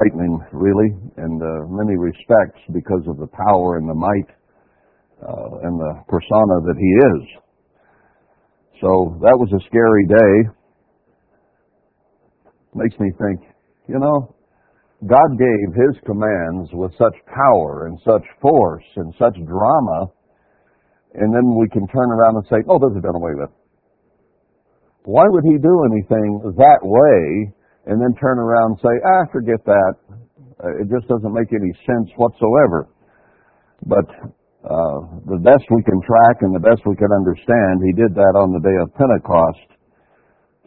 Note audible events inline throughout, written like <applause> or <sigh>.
frightening, really, in uh, many respects because of the power and the might uh, and the persona that he is. So that was a scary day. Makes me think, you know, God gave His commands with such power and such force and such drama, and then we can turn around and say, oh, those are done away with. Why would He do anything that way and then turn around and say, ah, forget that. Uh, it just doesn't make any sense whatsoever. But uh, the best we can track and the best we can understand, he did that on the day of Pentecost.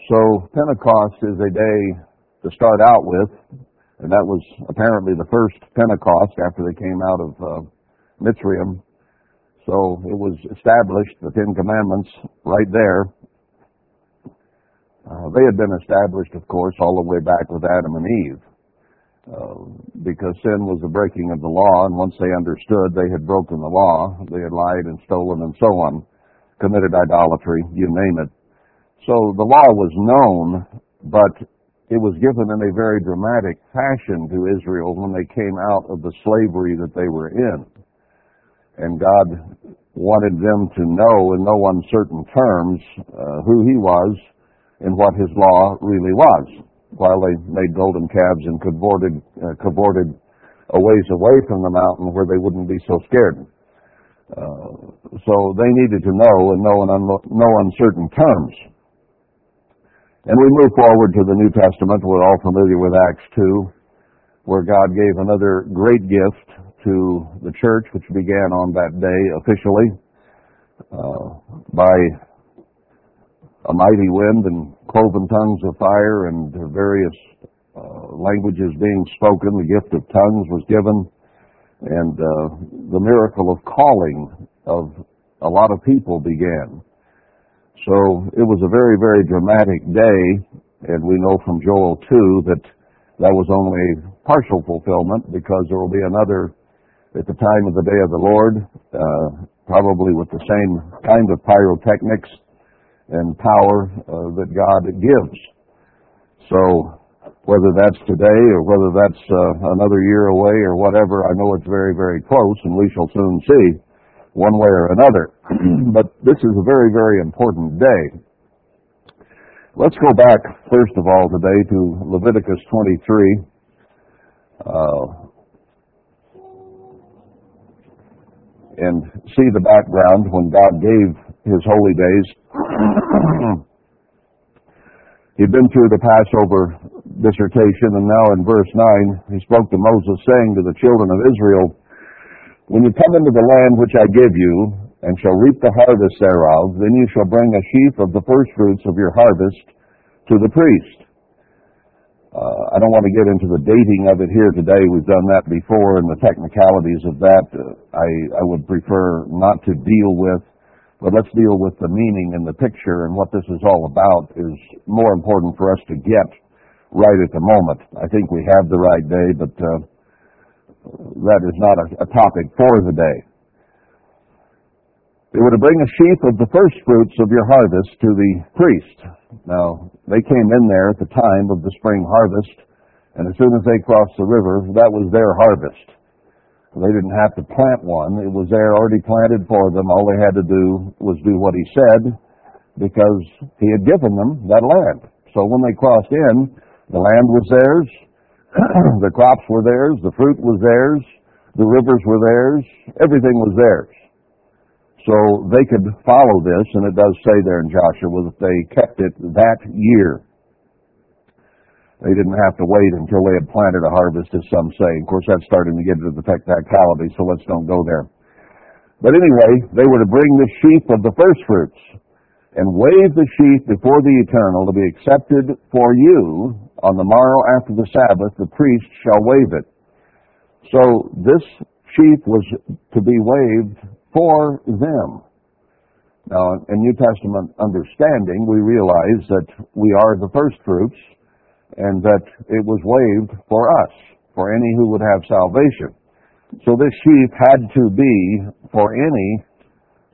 So Pentecost is a day to start out with, and that was apparently the first Pentecost after they came out of uh. So it was established, the Ten Commandments, right there. Uh, they had been established, of course, all the way back with Adam and Eve. Uh, because sin was the breaking of the law, and once they understood they had broken the law, they had lied and stolen and so on, committed idolatry, you name it. So the law was known, but it was given in a very dramatic fashion to Israel when they came out of the slavery that they were in. And God wanted them to know in no uncertain terms uh, who He was and what His law really was while they made golden calves and cavorted, uh, cavorted a ways away from the mountain where they wouldn't be so scared. Uh, so they needed to know in no, un- no uncertain terms. And we move forward to the New Testament. We're all familiar with Acts 2, where God gave another great gift to the church, which began on that day officially uh, by a mighty wind and cloven tongues of fire and various uh, languages being spoken. The gift of tongues was given, and uh, the miracle of calling of a lot of people began. So it was a very, very dramatic day, and we know from Joel 2 that that was only partial fulfillment because there will be another at the time of the day of the Lord, uh, probably with the same kind of pyrotechnics and power uh, that God gives. So whether that's today or whether that's uh, another year away or whatever, I know it's very, very close, and we shall soon see one way or another. <clears throat> but this is a very, very important day. Let's go back, first of all, today to Leviticus 23. Uh, and see the background when God gave his holy days. He'd been through the Passover dissertation, and now in verse 9, he spoke to Moses, saying to the children of Israel, When you come into the land which I give you, and shall reap the harvest thereof, then you shall bring a sheaf of the firstfruits of your harvest to the priest. Uh, I don't want to get into the dating of it here today. We've done that before, and the technicalities of that uh, I, I would prefer not to deal with. But let's deal with the meaning and the picture and what this is all about is more important for us to get right at the moment. I think we have the right day, but uh, that is not a, a topic for the day. They were to bring a sheaf of the first fruits of your harvest to the priest. Now, they came in there at the time of the spring harvest, and as soon as they crossed the river, that was their harvest. They didn't have to plant one. It was there already planted for them. All they had to do was do what he said because he had given them that land. So when they crossed in, the land was theirs, <clears throat> the crops were theirs, the fruit was theirs, the rivers were theirs, everything was theirs. So they could follow this, and it does say there in Joshua that they kept it that year. They didn't have to wait until they had planted a harvest, as some say. Of course, that's starting to get into the technicality, so let's don't go there. But anyway, they were to bring the sheaf of the first fruits and wave the sheaf before the eternal to be accepted for you on the morrow after the Sabbath, the priest shall wave it. So this sheaf was to be waved for them. Now, in New Testament understanding, we realize that we are the first fruits and that it was waved for us, for any who would have salvation. So this sheaf had to be for any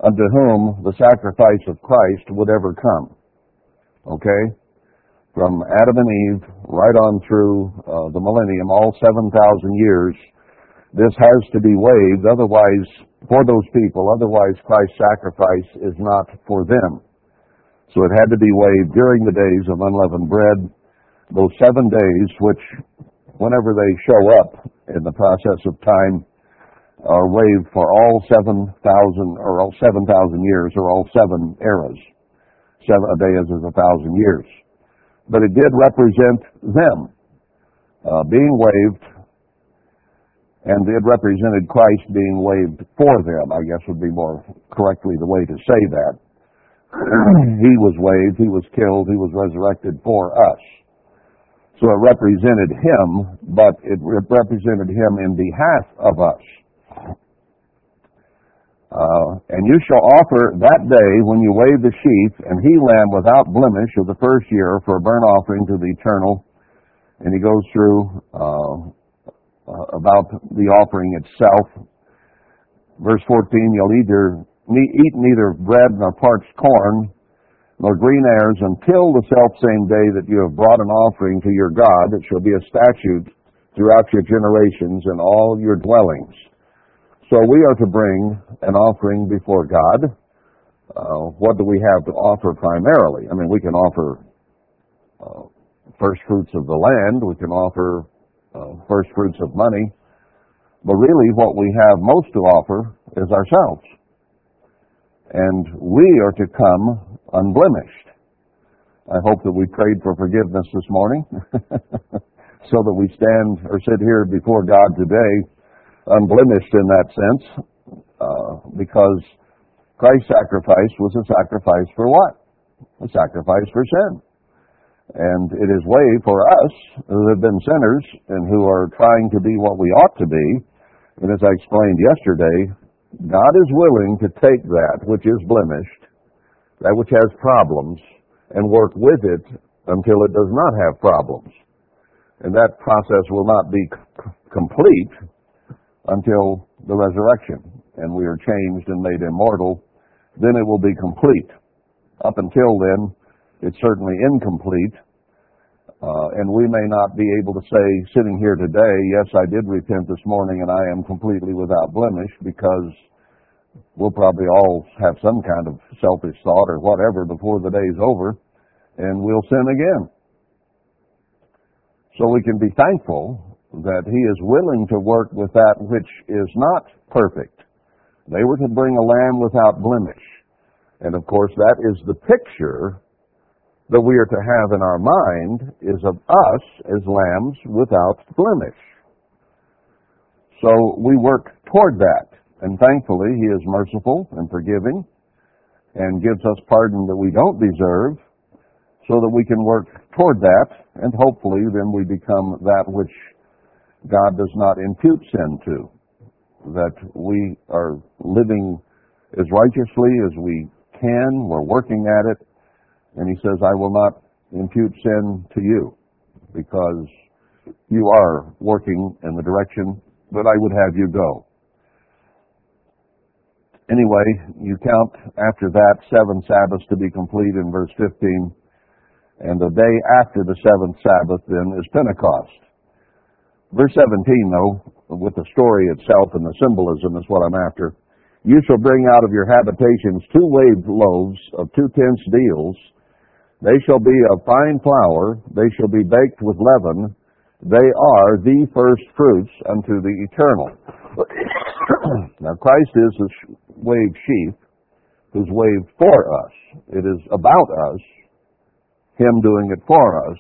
unto whom the sacrifice of Christ would ever come. Okay? from Adam and Eve right on through uh, the millennium, all 7,000 years, this has to be waved, otherwise, for those people, otherwise Christ's sacrifice is not for them. So it had to be waived during the days of unleavened bread, those seven days, which, whenever they show up in the process of time, are waved for all 7,000, or all 7,000 years, or all seven eras. Seven, a day is a thousand years. But it did represent them uh, being waved and it represented Christ being waved for them, I guess would be more correctly the way to say that. <clears throat> he was waved, he was killed, he was resurrected for us. So it represented him, but it represented him in behalf of us. Uh, and you shall offer that day when you wave the sheaf and he lamb without blemish of the first year for a burnt offering to the eternal. And he goes through uh, uh, about the offering itself. Verse 14, you'll either eat neither bread nor parched corn nor green airs until the self same day that you have brought an offering to your God. It shall be a statute throughout your generations and all your dwellings. So we are to bring an offering before God. Uh, what do we have to offer primarily? I mean, we can offer uh, first fruits of the land. We can offer uh, first fruits of money. But really, what we have most to offer is ourselves. And we are to come unblemished. I hope that we prayed for forgiveness this morning <laughs> so that we stand or sit here before God today unblemished in that sense uh, because Christ's sacrifice was a sacrifice for what? A sacrifice for sin. And it is way for us who have been sinners and who are trying to be what we ought to be. And as I explained yesterday, God is willing to take that which is blemished, that which has problems, and work with it until it does not have problems. And that process will not be c- complete until the resurrection and we are changed and made immortal. Then it will be complete. Up until then, it's certainly incomplete. Uh, and we may not be able to say, sitting here today, yes, I did repent this morning and I am completely without blemish because we'll probably all have some kind of selfish thought or whatever before the day's over and we'll sin again. So we can be thankful that He is willing to work with that which is not perfect. They were to bring a lamb without blemish. And of course, that is the picture that we are to have in our mind is of us as lambs without blemish. So we work toward that. And thankfully, He is merciful and forgiving and gives us pardon that we don't deserve so that we can work toward that and hopefully then we become that which God does not impute sin to. That we are living as righteously as we can. We're working at it and he says, I will not impute sin to you because you are working in the direction that I would have you go. Anyway, you count after that seven Sabbaths to be complete in verse 15. And the day after the seventh Sabbath then is Pentecost. Verse 17 though, with the story itself and the symbolism is what I'm after. You shall bring out of your habitations two waved loaves of two tenths deals they shall be of fine flour, they shall be baked with leaven, they are the first fruits unto the eternal. <coughs> now Christ is the wave sheaf who's waved for us. It is about us, Him doing it for us.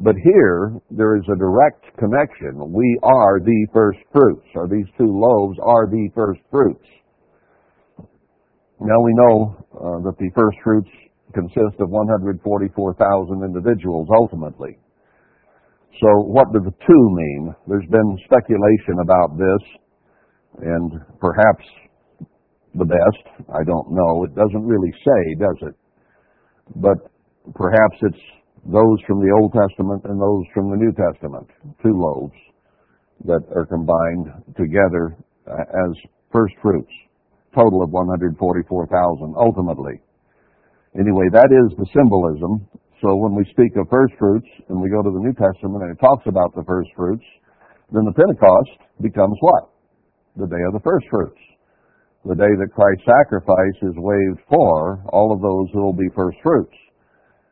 But here, there is a direct connection. We are the first fruits, or these two loaves are the first fruits. Now we know uh, that the first fruits consist of 144,000 individuals ultimately. So what do the two mean? There's been speculation about this, and perhaps the best, I don't know. It doesn't really say, does it? But perhaps it's those from the Old Testament and those from the New Testament, two loaves that are combined together uh, as first fruits, total of 144,000 ultimately. Anyway, that is the symbolism. So when we speak of first fruits and we go to the New Testament and it talks about the first fruits, then the Pentecost becomes what? The day of the first fruits. The day that Christ's sacrifice is waved for all of those who will be first fruits.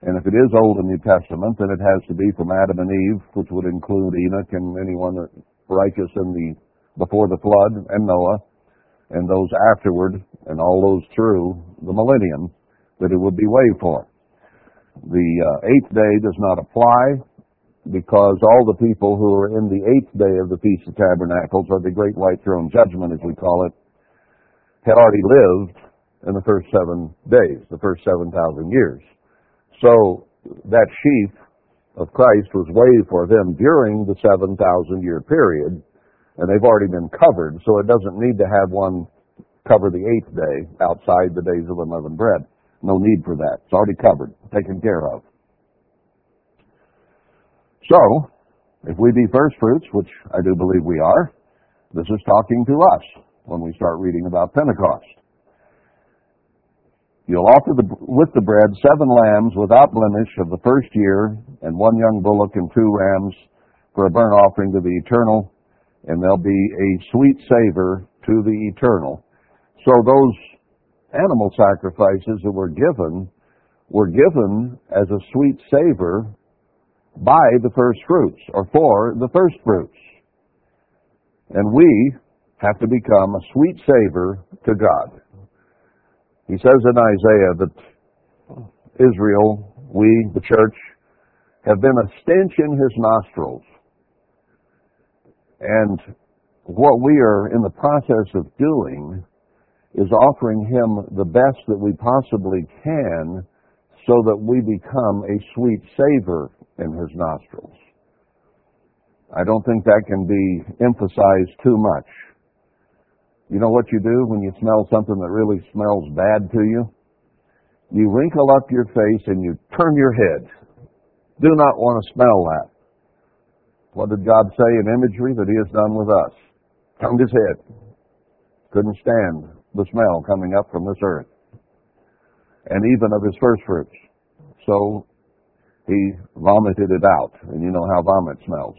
And if it is Old and New Testament, then it has to be from Adam and Eve, which would include Enoch and anyone righteous in the before the flood, and Noah, and those afterward, and all those through the millennium that it would be waved for. The uh, eighth day does not apply because all the people who are in the eighth day of the Feast of Tabernacles, or the Great White Throne Judgment as we call it, had already lived in the first seven days, the first 7,000 years. So that sheaf of Christ was waved for them during the 7,000 year period, and they've already been covered, so it doesn't need to have one cover the eighth day outside the days of unleavened bread. No need for that. It's already covered, taken care of. So, if we be first fruits, which I do believe we are, this is talking to us when we start reading about Pentecost. You'll offer the, with the bread seven lambs without blemish of the first year, and one young bullock and two rams for a burnt offering to the eternal, and there'll be a sweet savor to the eternal. So those animal sacrifices that were given were given as a sweet savor by the first fruits, or for the first fruits. And we have to become a sweet savor to God. He says in Isaiah that Israel, we, the church, have been a stench in his nostrils. And what we are in the process of doing is offering him the best that we possibly can so that we become a sweet savor in his nostrils. I don't think that can be emphasized too much. You know what you do when you smell something that really smells bad to you? You wrinkle up your face and you turn your head. Do not want to smell that. What did God say in imagery that He has done with us? Turned His head. Couldn't stand the smell coming up from this earth. And even of His first fruits. So He vomited it out. And you know how vomit smells.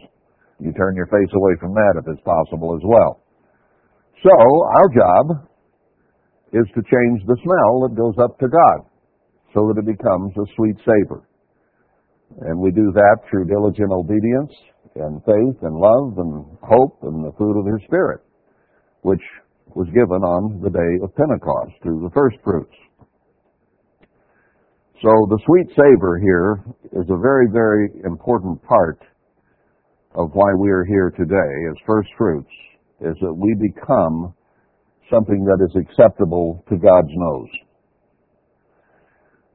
You turn your face away from that if it's possible as well. So, our job is to change the smell that goes up to God so that it becomes a sweet savor. And we do that through diligent obedience and faith and love and hope and the fruit of His Spirit, which was given on the day of Pentecost through the first fruits. So the sweet savor here is a very, very important part of why we are here today as first fruits is that we become something that is acceptable to God's nose.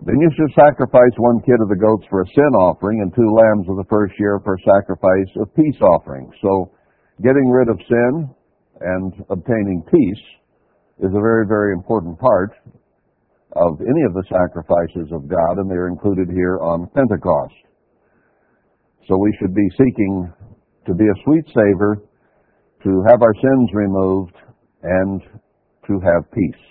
Then you should sacrifice one kid of the goats for a sin offering and two lambs of the first year for a sacrifice of peace offering. So getting rid of sin and obtaining peace is a very, very important part of any of the sacrifices of God, and they're included here on Pentecost. So we should be seeking to be a sweet savor to have our sins removed, and to have peace.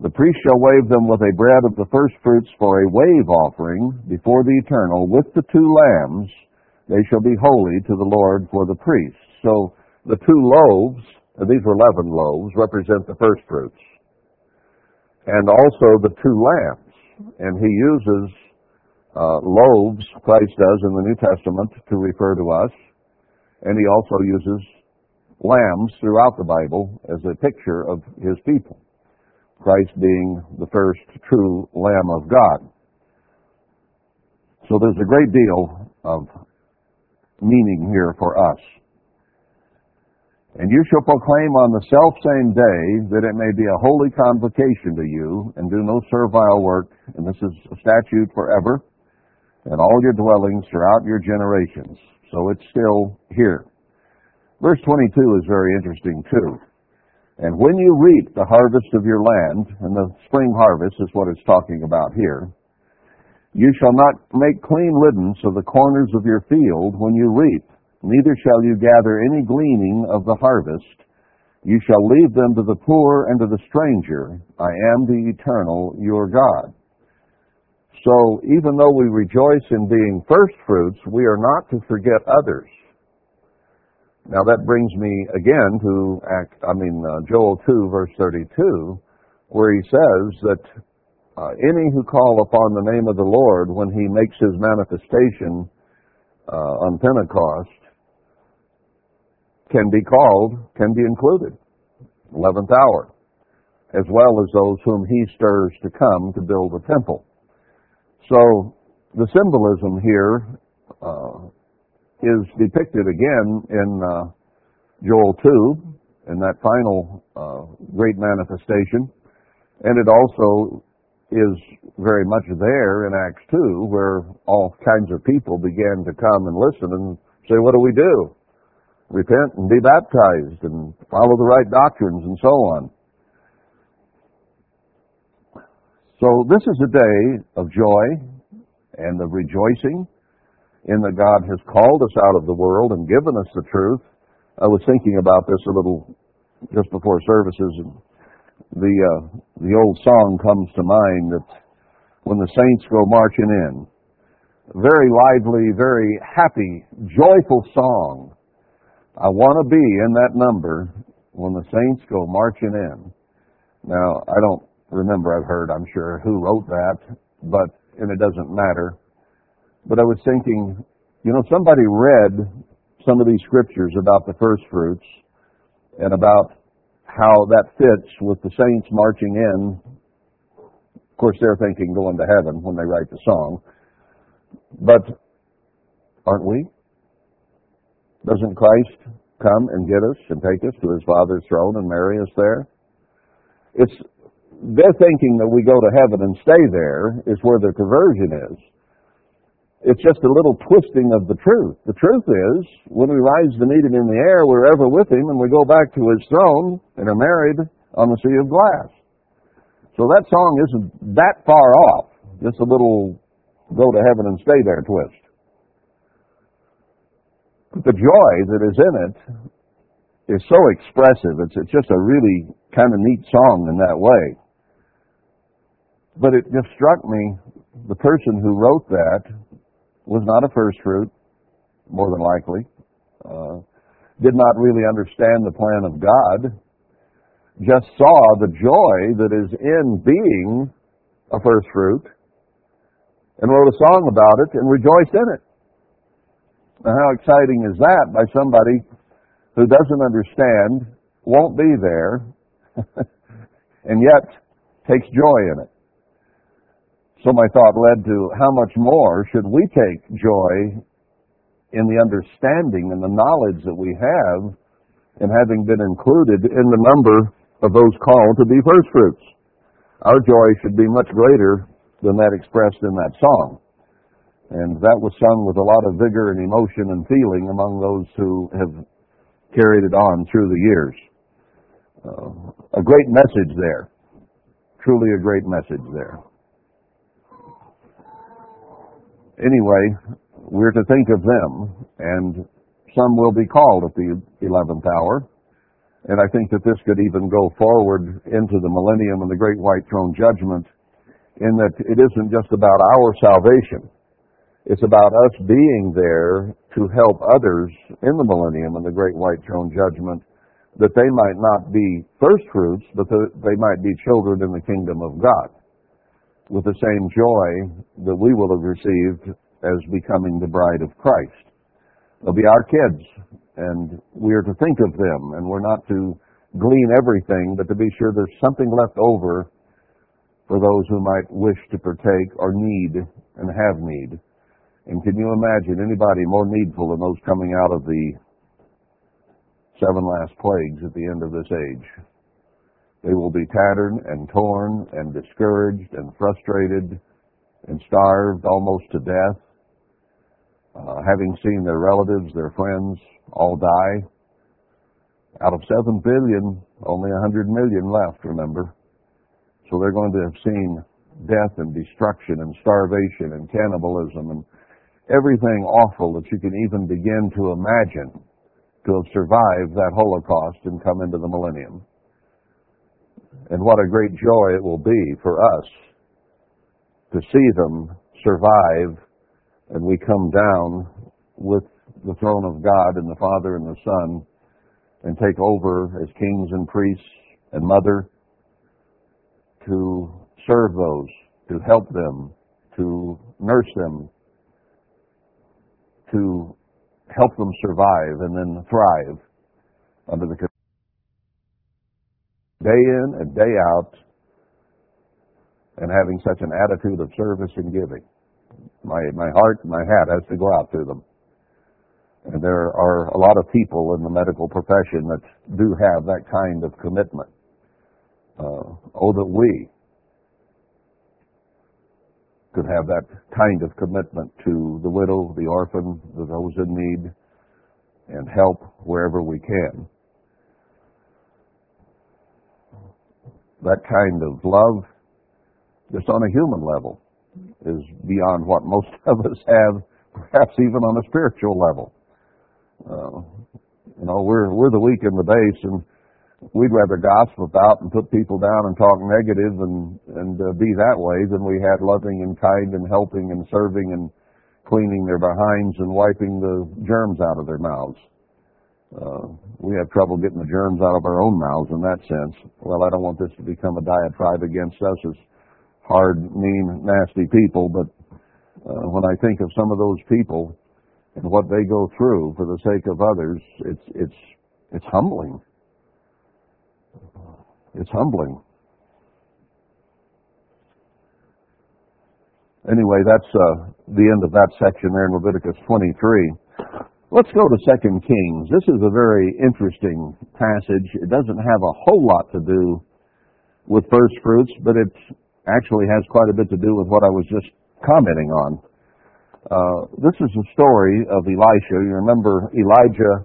The priest shall wave them with a bread of the first fruits for a wave offering before the eternal with the two lambs. They shall be holy to the Lord for the priest. So the two loaves, and these were leavened loaves, represent the first fruits. And also the two lambs. And he uses uh, loaves, Christ does in the New Testament, to refer to us and he also uses lambs throughout the Bible as a picture of his people. Christ being the first true Lamb of God. So there's a great deal of meaning here for us. And you shall proclaim on the selfsame day that it may be a holy convocation to you, and do no servile work, and this is a statute forever, and all your dwellings throughout your generations. So it's still here. Verse 22 is very interesting too. And when you reap the harvest of your land, and the spring harvest is what it's talking about here, you shall not make clean riddance of the corners of your field when you reap, neither shall you gather any gleaning of the harvest. You shall leave them to the poor and to the stranger. I am the eternal, your God. So even though we rejoice in being first fruits, we are not to forget others. Now that brings me again to Act, I mean uh, Joel 2 verse 32, where he says that uh, any who call upon the name of the Lord when he makes his manifestation uh, on Pentecost can be called, can be included. 11th hour, as well as those whom he stirs to come to build the temple. So the symbolism here uh, is depicted again in uh, Joel 2, in that final uh, great manifestation, and it also is very much there in Acts 2, where all kinds of people began to come and listen and say, what do we do? Repent and be baptized and follow the right doctrines and so on. So this is a day of joy and of rejoicing in that God has called us out of the world and given us the truth. I was thinking about this a little just before services, and the uh, the old song comes to mind that when the saints go marching in, very lively, very happy, joyful song. I want to be in that number when the saints go marching in. Now I don't remember. I've heard, I'm sure, who wrote that, but and it doesn't matter. But I was thinking, you know, somebody read some of these scriptures about the first fruits and about how that fits with the saints marching in. Of course, they're thinking going to heaven when they write the song. But aren't we? Doesn't Christ come and get us and take us to his Father's throne and marry us there? It's they're thinking that we go to heaven and stay there is where the conversion is. It's just a little twisting of the truth. The truth is, when we rise to meet in the air, we're ever with him and we go back to his throne and are married on the sea of glass. So that song isn't that far off. Just a little go to heaven and stay there twist. But the joy that is in it is so expressive. It's, it's just a really kind of neat song in that way. But it just struck me, the person who wrote that was not a first fruit, more than likely, uh, did not really understand the plan of God, just saw the joy that is in being a first fruit, and wrote a song about it and rejoiced in it. Now, how exciting is that by somebody who doesn't understand, won't be there, <laughs> and yet takes joy in it? So my thought led to how much more should we take joy in the understanding and the knowledge that we have in having been included in the number of those called to be first fruits. Our joy should be much greater than that expressed in that song. And that was sung with a lot of vigor and emotion and feeling among those who have carried it on through the years. Uh, a great message there. Truly a great message there anyway, we're to think of them, and some will be called at the 11th hour. And I think that this could even go forward into the millennium and the great white throne judgment, in that it isn't just about our salvation. It's about us being there to help others in the millennium and the great white throne judgment that they might not be first fruits, but that they might be children in the kingdom of God with the same joy that we will have received as becoming the bride of Christ. They'll be our kids, and we are to think of them, and we're not to glean everything, but to be sure there's something left over for those who might wish to partake or need and have need. And can you imagine anybody more needful than those coming out of the seven last plagues at the end of this age? They will be tattered and torn and discouraged and frustrated and starved almost to death, uh, having seen their relatives, their friends all die. Out of 7 billion, only 100 million left, remember. So they're going to have seen death and destruction and starvation and cannibalism and everything awful that you can even begin to imagine to have survived that Holocaust and come into the millennium. And what a great joy it will be for us to see them survive, and we come down with the throne of God and the Father and the Son and take over as kings and priests and mother to serve those, to help them, to nurse them, to help them survive and then thrive under the day in and day out and having such an attitude of service and giving. My my heart, my hat has to go out to them. And there are a lot of people in the medical profession that do have that kind of commitment. Uh, oh, that we could have that kind of commitment to the widow, the orphan, the those in need, and help wherever we can. That kind of love, just on a human level, is beyond what most <laughs> of us have, perhaps even on a spiritual level. Uh, you know, we're we're the weak in the base, and we'd rather gossip about and put people down and talk negative and and uh, be that way than we had loving and kind and helping and serving and cleaning their behinds and wiping the germs out of their mouths. Uh, we have trouble getting the germs out of our own mouths in that sense. Well, I don't want this to become a diatribe against us as hard, mean, nasty people, but uh, when I think of some of those people and what they go through for the sake of others, it's it's it's humbling. It's humbling. Anyway, that's uh, the end of that section there in Leviticus 23. Let's go to 2 Kings. This is a very interesting passage. It doesn't have a whole lot to do with first fruits, but it actually has quite a bit to do with what I was just commenting on. Uh, this is the story of Elisha. You remember Elijah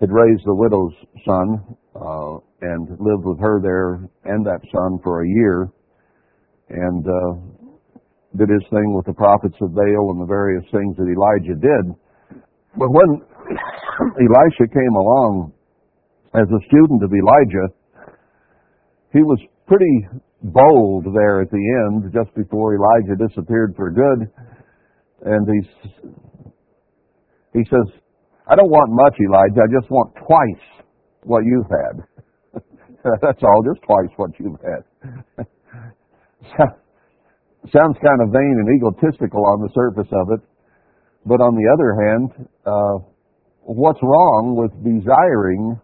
had raised the widow's son uh, and lived with her there and that son for a year, and uh, did his thing with the prophets of Baal and the various things that Elijah did. But when <coughs> Elisha came along as a student of Elijah, he was pretty bold there at the end, just before Elijah disappeared for good and he he says, I don't want much, Elijah. I just want twice what you've had. <laughs> That's all, just twice what you've had. <laughs> Sounds kind of vain and egotistical on the surface of it, but on the other hand, uh, what's wrong with desiring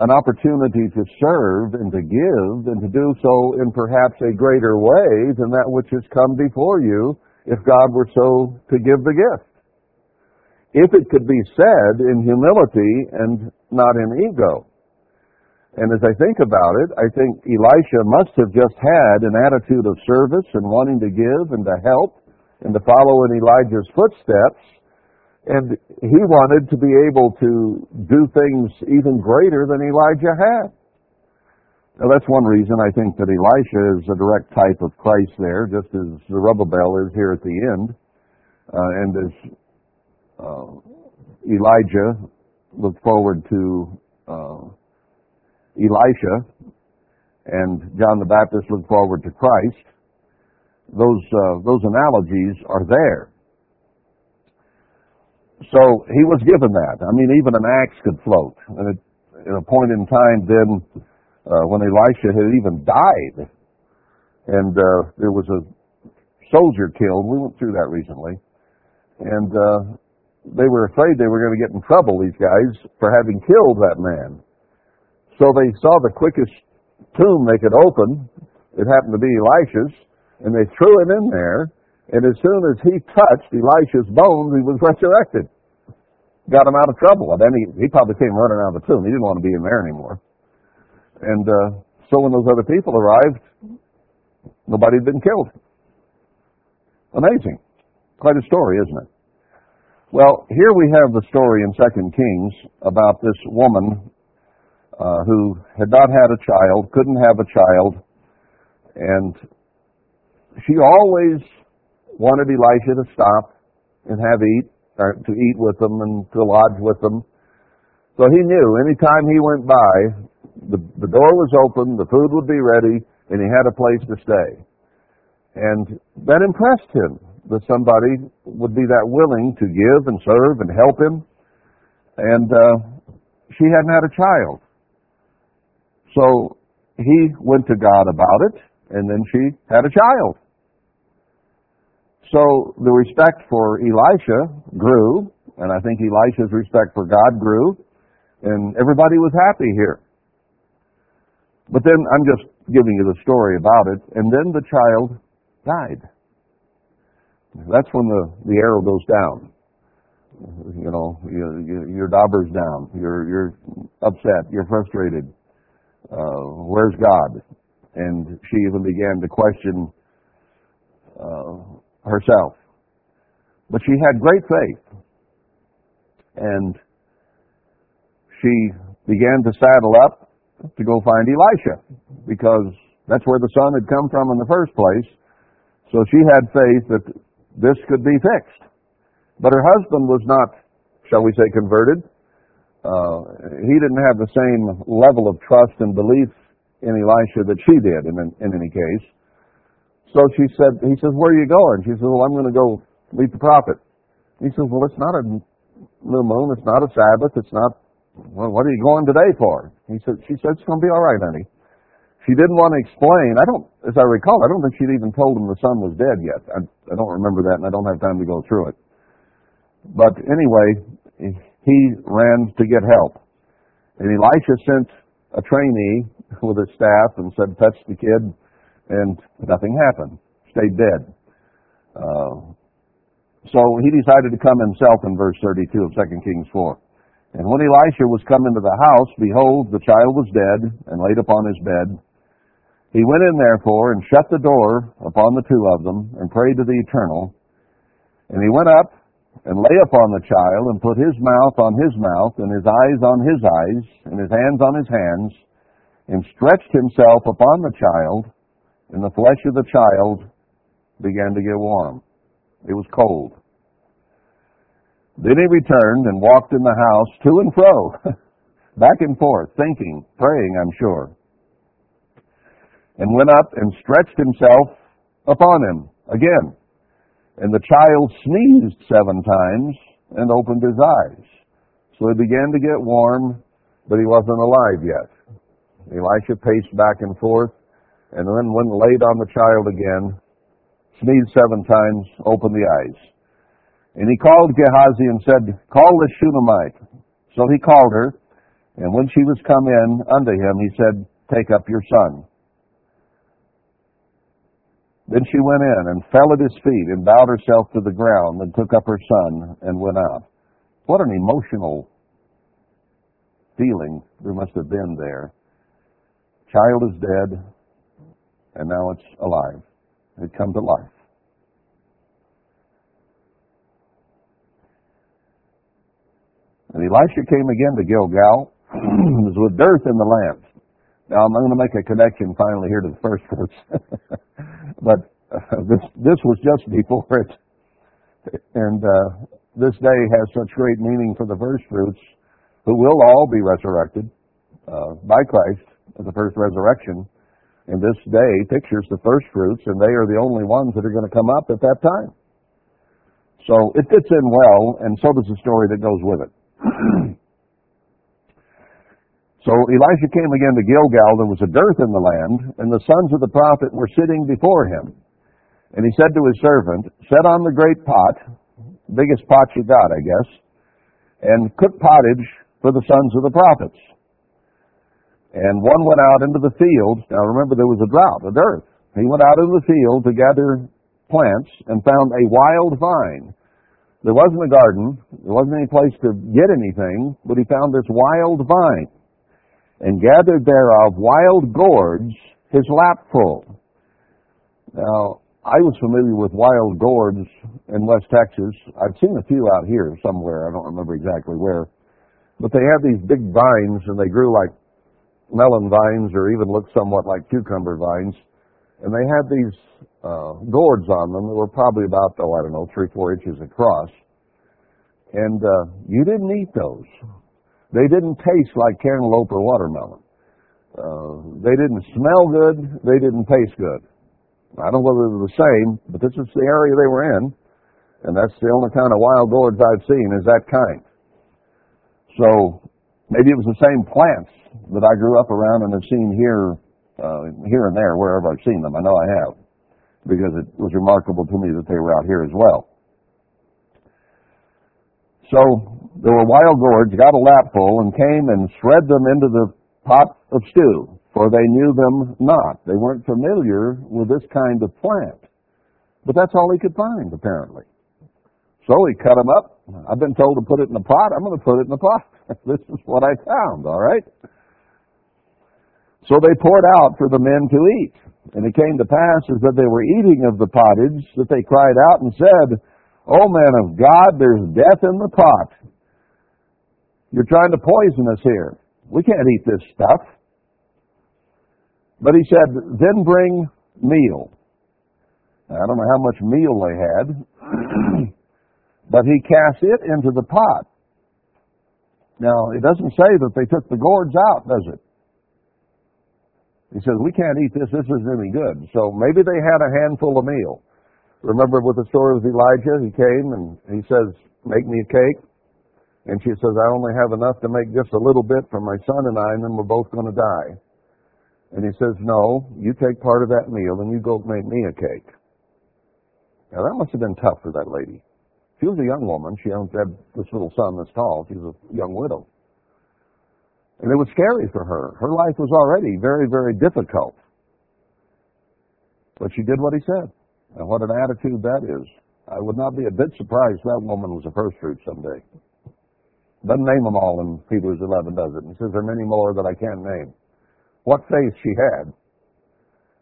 an opportunity to serve and to give and to do so in perhaps a greater way than that which has come before you if God were so to give the gift. If it could be said in humility and not in ego. And as I think about it, I think Elisha must have just had an attitude of service and wanting to give and to help and to follow in Elijah's footsteps. And he wanted to be able to do things even greater than Elijah had. Now, that's one reason I think that Elisha is a direct type of Christ there, just as Zerubbabel is here at the end. Uh, and as uh, Elijah looked forward to uh, Elisha, and John the Baptist looked forward to Christ, those, uh, those analogies are there. So he was given that. I mean, even an axe could float. And at a point in time, then uh, when Elisha had even died, and uh, there was a soldier killed. We went through that recently, and uh, they were afraid they were going to get in trouble. These guys for having killed that man. So they saw the quickest tomb they could open. It happened to be Elisha's, and they threw him in there. And as soon as he touched Elisha's bones, he was <laughs> resurrected. Got him out of trouble. And then he, he probably came running out of the tomb. He didn't want to be in there anymore. And uh, so when those other people arrived, nobody had been killed. Amazing. Quite a story, isn't it? Well, here we have the story in Second Kings about this woman uh, who had not had a child, couldn't have a child, and she always wanted Elisha to stop and have eat, or to eat with them and to lodge with them. So he knew anytime he went by, the, the door was open, the food would be ready, and he had a place to stay. And that impressed him that somebody would be that willing to give and serve and help him. And uh, she hadn't had a child. So he went to God about it, and then she had a child. So the respect for Elisha grew, and I think Elisha's respect for God grew, and everybody was happy here. But then I'm just giving you the story about it, and then the child died. That's when the, the arrow goes down. You know, you, you, your dauber's down. You're, you're upset. You're frustrated. Uh, where's God? And she even began to question uh, herself. But she had great faith. And she began to saddle up to go find Elisha because that's where the son had come from in the first place. So she had faith that this could be fixed. But her husband was not, shall we say, converted. Uh, he didn't have the same level of trust and belief in Elisha that she did in, in any case. So she said, he says, where are you going? She says, well, I'm going to go meet the prophet. He says, well, it's not a new moon. It's not a Sabbath. It's not, well, what are you going today for? He said, she said, it's going to be all right, honey. She didn't want to explain. I don't, as I recall, I don't think she'd even told him the son was dead yet. I, I don't remember that and I don't have time to go through it. But anyway, he ran to get help. And Elisha sent a trainee with his staff and said, touch the kid and nothing happened. Stayed dead. Uh, so he decided to come himself in verse 32 of 2 Kings 4. And when Elisha was come into the house, behold, the child was dead and laid upon his bed. He went in therefore and shut the door upon the two of them and prayed to the Eternal. And he went up and lay upon the child and put his mouth on his mouth and his eyes on his eyes and his hands on his hands and stretched himself upon the child and the flesh of the child began to get warm. It was cold. Then he returned and walked in the house to and fro, <laughs> back and forth, thinking, praying, I'm sure, and went up and stretched himself upon him again. And the child sneezed seven times and opened his eyes. So he began to get warm, but he wasn't alive yet. Elisha paced back and forth, and then when laid on the child again, sneezed seven times, opened the eyes. And he called Gehazi and said, Call the Shunammite. So he called her, and when she was come in unto him, he said, Take up your son. Then she went in and fell at his feet and bowed herself to the ground and took up her son and went out. What an emotional feeling there must have been there. Child is dead, and now it's alive. It come to life. And Elisha came again to Gilgal. <clears throat> was with dearth in the land. Now I'm going to make a connection finally here to the first verse. <laughs> but uh, <laughs> this this was just before it, and uh, this day has such great meaning for the first fruits, who will all be resurrected uh, by Christ at the first resurrection. And this day pictures the first fruits, and they are the only ones that are going to come up at that time. So it fits in well, and so does the story that goes with it. <clears throat> so Elisha came again to Gilgal. There was a dearth in the land, and the sons of the prophet were sitting before him. And he said to his servant, Set on the great pot, biggest pot you got, I guess, and cook pottage for the sons of the prophets. And one went out into the field. Now remember, there was a drought, a dearth. He went out into the field to gather plants and found a wild vine there wasn't a garden. There wasn't any place to get anything, but he found this wild vine and gathered thereof wild gourds his lap full. Now, I was familiar with wild gourds in West Texas. I've seen a few out here somewhere. I don't remember exactly where. But they have these big vines and they grew like melon vines or even looked somewhat like cucumber vines. And they had these uh, gourds on them that were probably about, oh, I don't know, three, four inches across. And uh, you didn't eat those. They didn't taste like cantaloupe or watermelon. Uh, they didn't smell good. They didn't taste good. I don't know whether they're the same, but this is the area they were in, and that's the only kind of wild gourds I've seen is that kind. So maybe it was the same plants that I grew up around and have seen here, uh, here and there, wherever I've seen them. I know I have, because it was remarkable to me that they were out here as well. So there were wild gourds, got a lapful, and came and shred them into the pot of stew, for they knew them not. They weren't familiar with this kind of plant. But that's all he could find, apparently. So he cut them up. I've been told to put it in a pot. I'm going to put it in a pot. <laughs> this is what I found, all right? So they poured out for the men to eat. And it came to pass as that they were eating of the pottage that they cried out and said, O man of God, there's death in the pot. You're trying to poison us here. We can't eat this stuff. But he said, then bring meal. I don't know how much meal they had, <clears throat> but he cast it into the pot. Now, it doesn't say that they took the gourds out, does it? He says, we can't eat this, this isn't any good. So maybe they had a handful of meal. Remember with the story of Elijah, he came and he says, make me a cake. And she says, I only have enough to make just a little bit for my son and I, and then we're both going to die. And he says, no, you take part of that meal and you go make me a cake. Now that must have been tough for that lady. She was a young woman. She had this little son that's tall. She was a young widow. And it was scary for her. Her life was already very, very difficult. But she did what he said. And what an attitude that is. I would not be a bit surprised that woman was a first fruit someday. Doesn't name them all in Hebrews 11, does it? He says there are many more that I can't name. What faith she had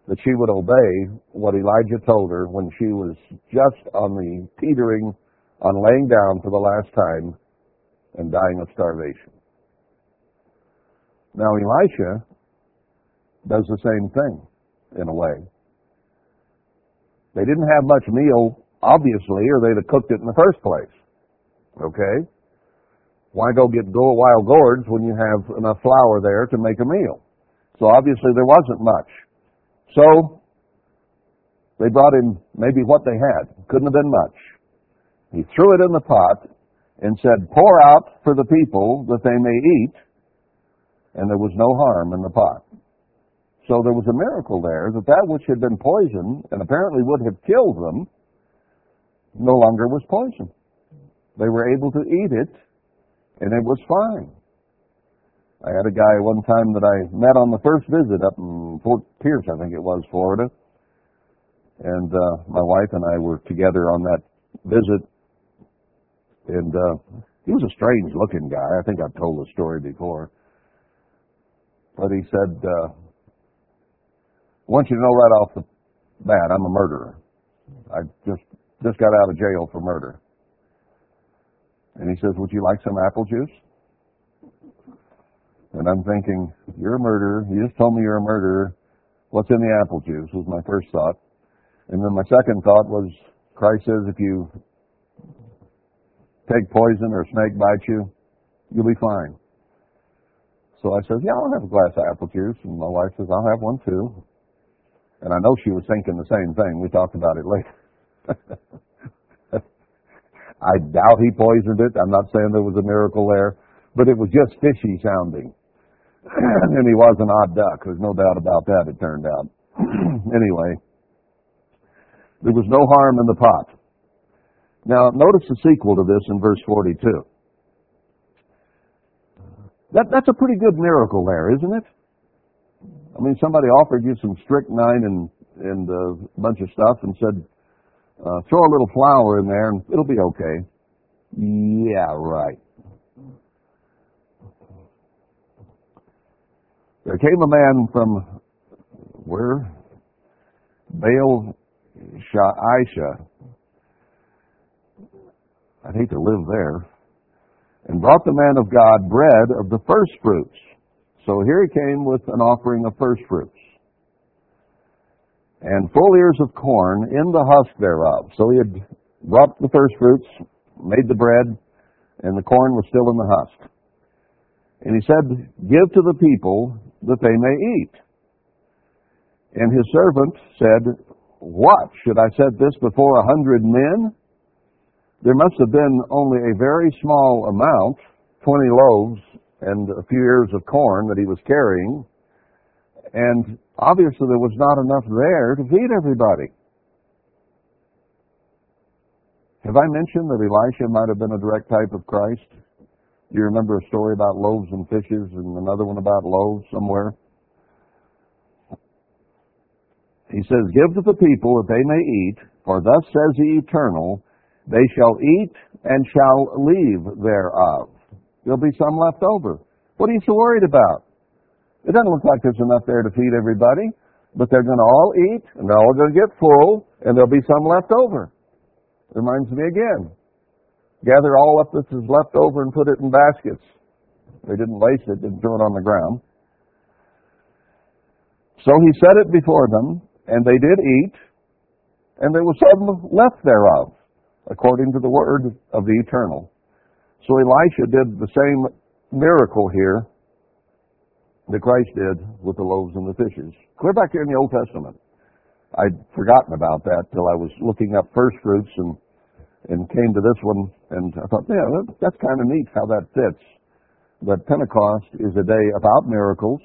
that she would obey what Elijah told her when she was just on the teetering on laying down for the last time and dying of starvation. Now Elisha does the same thing in a way. They didn't have much meal, obviously, or they'd have cooked it in the first place. Okay? Why go get wild gourds when you have enough flour there to make a meal? So obviously there wasn't much. So they brought in maybe what they had. Couldn't have been much. He threw it in the pot and said, Pour out for the people that they may eat. And there was no harm in the pot. So there was a miracle there that that which had been poison and apparently would have killed them no longer was poison. They were able to eat it and it was fine. I had a guy one time that I met on the first visit up in Fort Pierce, I think it was, Florida. And uh, my wife and I were together on that visit. And uh, he was a strange looking guy. I think I've told the story before. But he said, uh, I want you to know right off the bat, I'm a murderer. I just just got out of jail for murder. And he says, Would you like some apple juice? And I'm thinking, You're a murderer. You just told me you're a murderer. What's in the apple juice was my first thought. And then my second thought was, Christ says if you take poison or a snake bites you, you'll be fine. So I said, yeah, I'll have a glass of apple juice. And my wife says, I'll have one too. And I know she was thinking the same thing. We talked about it later. <laughs> I doubt he poisoned it. I'm not saying there was a miracle there, but it was just fishy sounding. <clears throat> and he was an odd duck. There's no doubt about that, it turned out. <clears throat> anyway, there was no harm in the pot. Now, notice the sequel to this in verse 42. That, that's a pretty good miracle there, isn't it? I mean, somebody offered you some strychnine and and a bunch of stuff and said, uh, throw a little flour in there and it'll be okay. Yeah, right. There came a man from where? Baal Aisha. I'd hate to live there. And brought the man of God bread of the first fruits so here he came with an offering of first fruits and full ears of corn in the husk thereof. So he had brought the first fruits, made the bread, and the corn was still in the husk. And he said, Give to the people that they may eat. And his servant said, what? Should I set this before a hundred men? There must have been only a very small amount, 20 loaves and a few ears of corn that he was carrying. And obviously there was not enough there to feed everybody. Have I mentioned that Elisha might have been a direct type of Christ? You remember a story about loaves and fishes and another one about loaves somewhere? He says, Give to the people that they may eat, for thus says the Eternal, they shall eat and shall leave thereof. There'll be some left over. What are you so worried about? It doesn't look like there's enough there to feed everybody, but they're going to all eat, and they're all going to get full, and there'll be some left over. Reminds me again. Gather all up that is left over and put it in baskets. They didn't waste it, didn't throw it on the ground. So he set it before them, and they did eat, and there was some left thereof, according to the word of the eternal. So Elisha did the same miracle here that Christ did with the loaves and the fishes. Clear back here in the Old Testament. I'd forgotten about that till I was looking up first fruits and and came to this one, and I thought, yeah, that, that's kind of neat how that fits. But Pentecost is a day about miracles.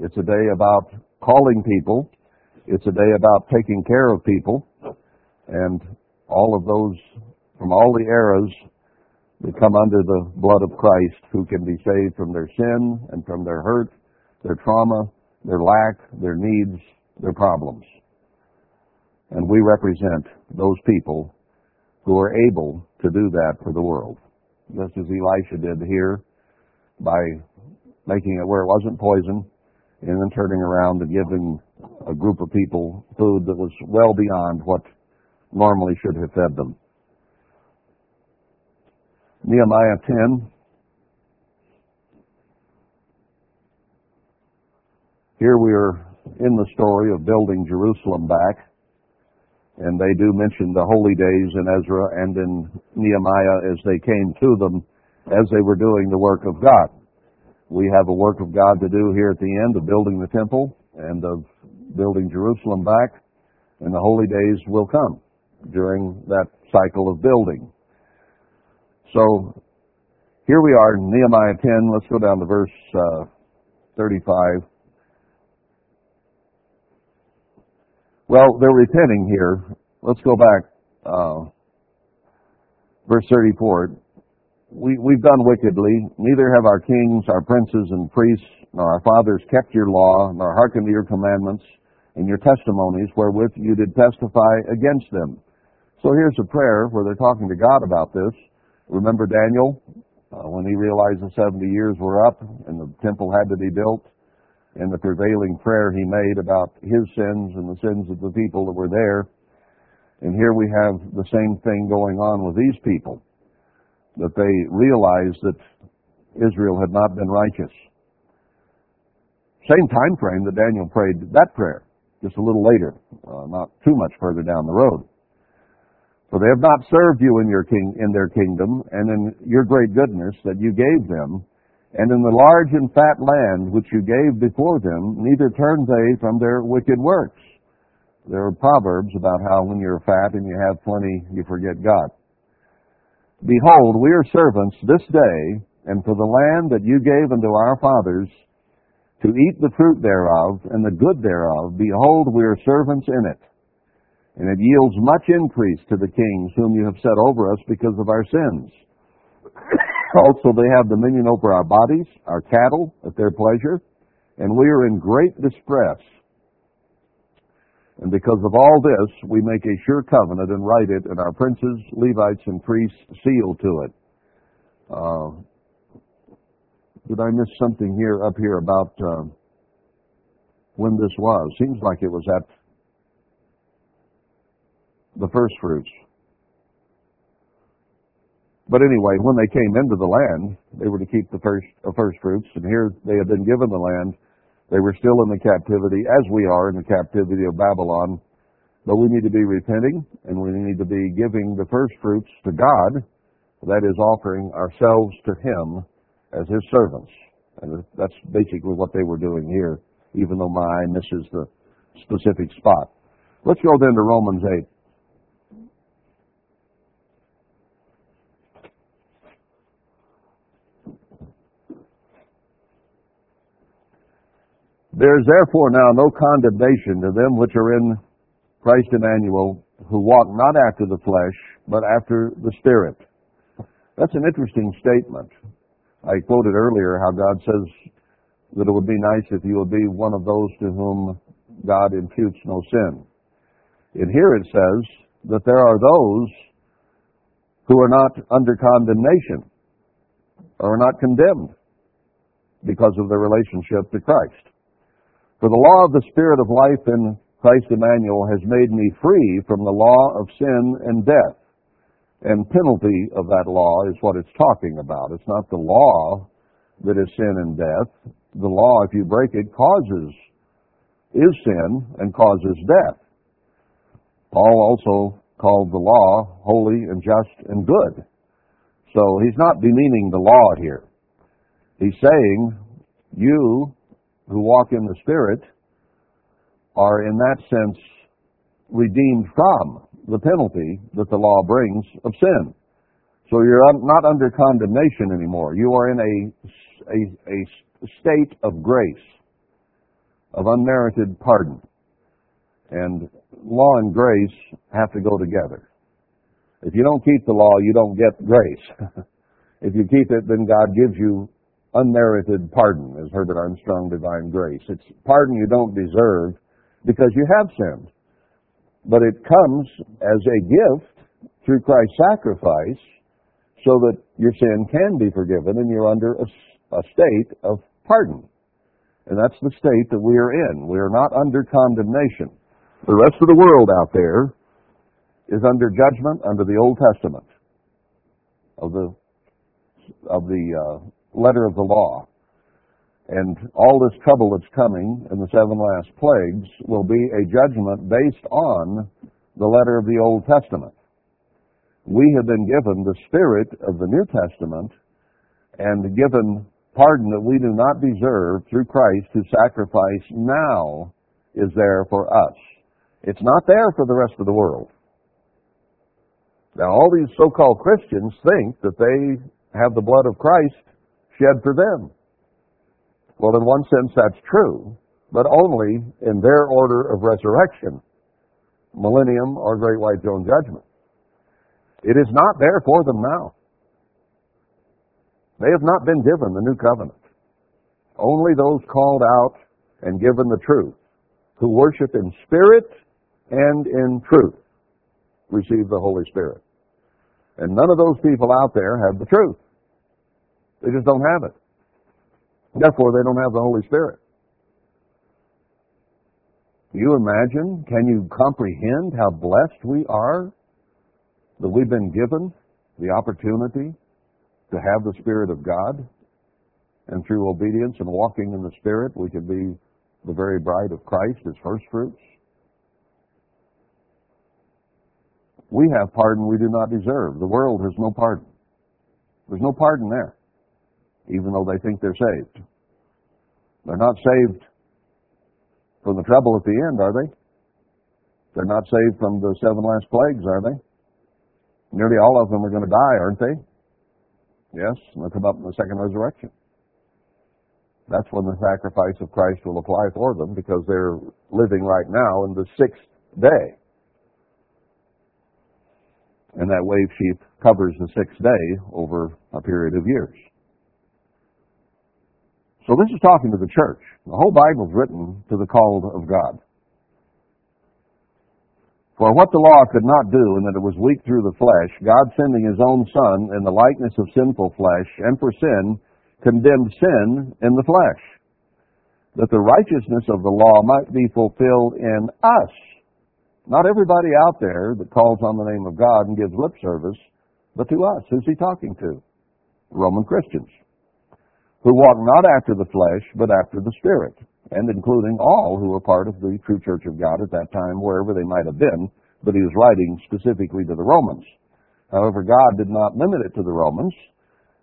It's a day about calling people. It's a day about taking care of people. And all of those from all the eras that come under the blood of Christ who can be saved from their sin and from their hurt, their trauma, their lack, their needs, their problems. And we represent those people who are able to do that for the world. Just as Elisha did here by making it where it wasn't poison and then turning around and giving a group of people food that was well beyond what normally should have fed them. Nehemiah 10. Here we are in the story of building Jerusalem back. And they do mention the holy days in Ezra and in Nehemiah as they came to them as they were doing the work of God. We have a work of God to do here at the end of building the temple and of building Jerusalem back, and the holy days will come during that cycle of building. So here we are in Nehemiah 10. Let's go down to verse uh, 35. Well, they're repenting here. Let's go back. Uh, verse 34. We, we've done wickedly. Neither have our kings, our princes and priests, nor our fathers kept your law, nor hearkened to your commandments and your testimonies wherewith you did testify against them. So here's a prayer where they're talking to God about this. Remember Daniel, uh, when he realized the 70 years were up and the temple had to be built? And the prevailing prayer he made about his sins and the sins of the people that were there. And here we have the same thing going on with these people, that they realized that Israel had not been righteous. Same time frame that Daniel prayed that prayer, just a little later, uh, not too much further down the road. For they have not served you in your king in their kingdom, and in your great goodness that you gave them, and in the large and fat land which you gave before them, neither turned they from their wicked works. There are proverbs about how when you're fat and you have plenty, you forget God. Behold, we are servants this day, and for the land that you gave unto our fathers, to eat the fruit thereof and the good thereof, behold, we are servants in it. And it yields much increase to the kings whom you have set over us because of our sins. Also, they have dominion over our bodies, our cattle, at their pleasure, and we are in great distress. And because of all this, we make a sure covenant and write it, and our princes, Levites, and priests seal to it. Uh, did I miss something here up here about uh, when this was? Seems like it was at the first fruits. But anyway, when they came into the land, they were to keep the first uh, first fruits, and here they had been given the land. They were still in the captivity, as we are in the captivity of Babylon. But we need to be repenting, and we need to be giving the first fruits to God. That is offering ourselves to Him as His servants. And that's basically what they were doing here, even though my eye misses the specific spot. Let's go then to Romans 8. There is therefore now no condemnation to them which are in Christ Emmanuel, who walk not after the flesh, but after the Spirit. That's an interesting statement. I quoted earlier how God says that it would be nice if you would be one of those to whom God imputes no sin. And here it says that there are those who are not under condemnation or are not condemned because of their relationship to Christ. For the law of the Spirit of life in Christ Emmanuel has made me free from the law of sin and death. And penalty of that law is what it's talking about. It's not the law that is sin and death. The law, if you break it, causes, is sin and causes death. Paul also called the law holy and just and good. So he's not demeaning the law here. He's saying, you who walk in the Spirit are in that sense redeemed from the penalty that the law brings of sin. So you're not under condemnation anymore. You are in a, a, a state of grace, of unmerited pardon. And law and grace have to go together. If you don't keep the law, you don't get grace. <laughs> if you keep it, then God gives you unmerited pardon, as Herbert Armstrong divine grace. It's pardon you don't deserve because you have sinned. But it comes as a gift through Christ's sacrifice so that your sin can be forgiven and you're under a, a state of pardon. And that's the state that we are in. We are not under condemnation. The rest of the world out there is under judgment under the Old Testament of the of the uh, letter of the law. And all this trouble that's coming in the seven last plagues will be a judgment based on the letter of the Old Testament. We have been given the spirit of the New Testament and given pardon that we do not deserve through Christ whose sacrifice now is there for us. It's not there for the rest of the world. Now all these so-called Christians think that they have the blood of Christ shed for them. Well, in one sense, that's true, but only in their order of resurrection, millennium or great white throne judgment. It is not there for them now. They have not been given the new covenant. Only those called out and given the truth, who worship in spirit and in truth, receive the Holy Spirit. And none of those people out there have the truth. They just don't have it. Therefore, they don't have the Holy Spirit. Do you imagine? Can you comprehend how blessed we are that we've been given the opportunity to have the Spirit of God? And through obedience and walking in the Spirit, we can be the very bride of Christ as first fruits. We have pardon we do not deserve. The world has no pardon. There's no pardon there even though they think they're saved. They're not saved from the trouble at the end, are they? They're not saved from the seven last plagues, are they? Nearly all of them are going to die, aren't they? Yes, and they'll come up in the second resurrection. That's when the sacrifice of Christ will apply for them because they're living right now in the sixth day. And that wave sheep covers the sixth day over a period of years. So this is talking to the church. The whole Bible is written to the called of God. For what the law could not do, in that it was weak through the flesh, God sending his own Son in the likeness of sinful flesh, and for sin, condemned sin in the flesh, that the righteousness of the law might be fulfilled in us. Not everybody out there that calls on the name of God and gives lip service, but to us. Who's he talking to? Roman Christians who walk not after the flesh, but after the Spirit, and including all who were part of the true church of God at that time, wherever they might have been, but he was writing specifically to the Romans. However, God did not limit it to the Romans.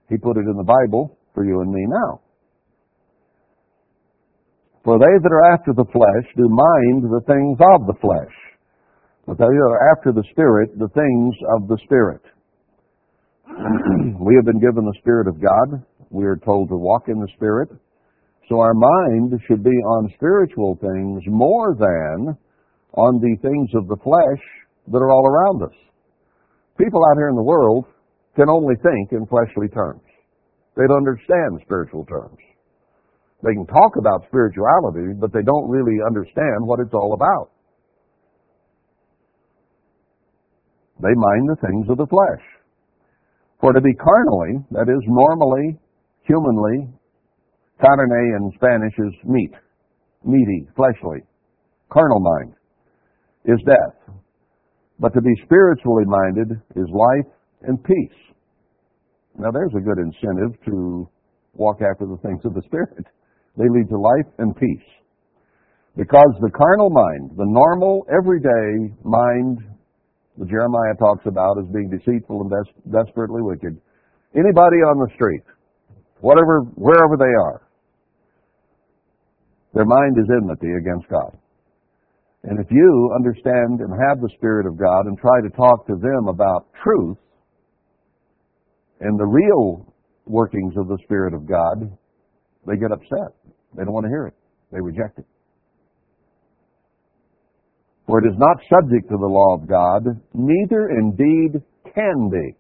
He put it in the Bible for you and me now. For they that are after the flesh do mind the things of the flesh, But they that are after the Spirit, the things of the Spirit. <clears throat> we have been given the Spirit of God. We are told to walk in the Spirit. So our mind should be on spiritual things more than on the things of the flesh that are all around us. People out here in the world can only think in fleshly terms. They don't understand spiritual terms. They can talk about spirituality, but they don't really understand what it's all about. They mind the things of the flesh. For to be carnally, that is normally, humanly, carne in Spanish is meat, meaty, fleshly, carnal mind, is death. But to be spiritually minded is life and peace. Now there's a good incentive to walk after the things of the Spirit. <laughs> They lead to life and peace. Because the carnal mind, the normal, everyday mind that Jeremiah talks about as being deceitful and des- desperately wicked, anybody on the street, whatever, wherever they are, their mind is enmity against God. And if you understand and have the Spirit of God and try to talk to them about truth and the real workings of the Spirit of God, they get upset. They don't want to hear it. They reject it. For it is not subject to the law of God, neither indeed can be.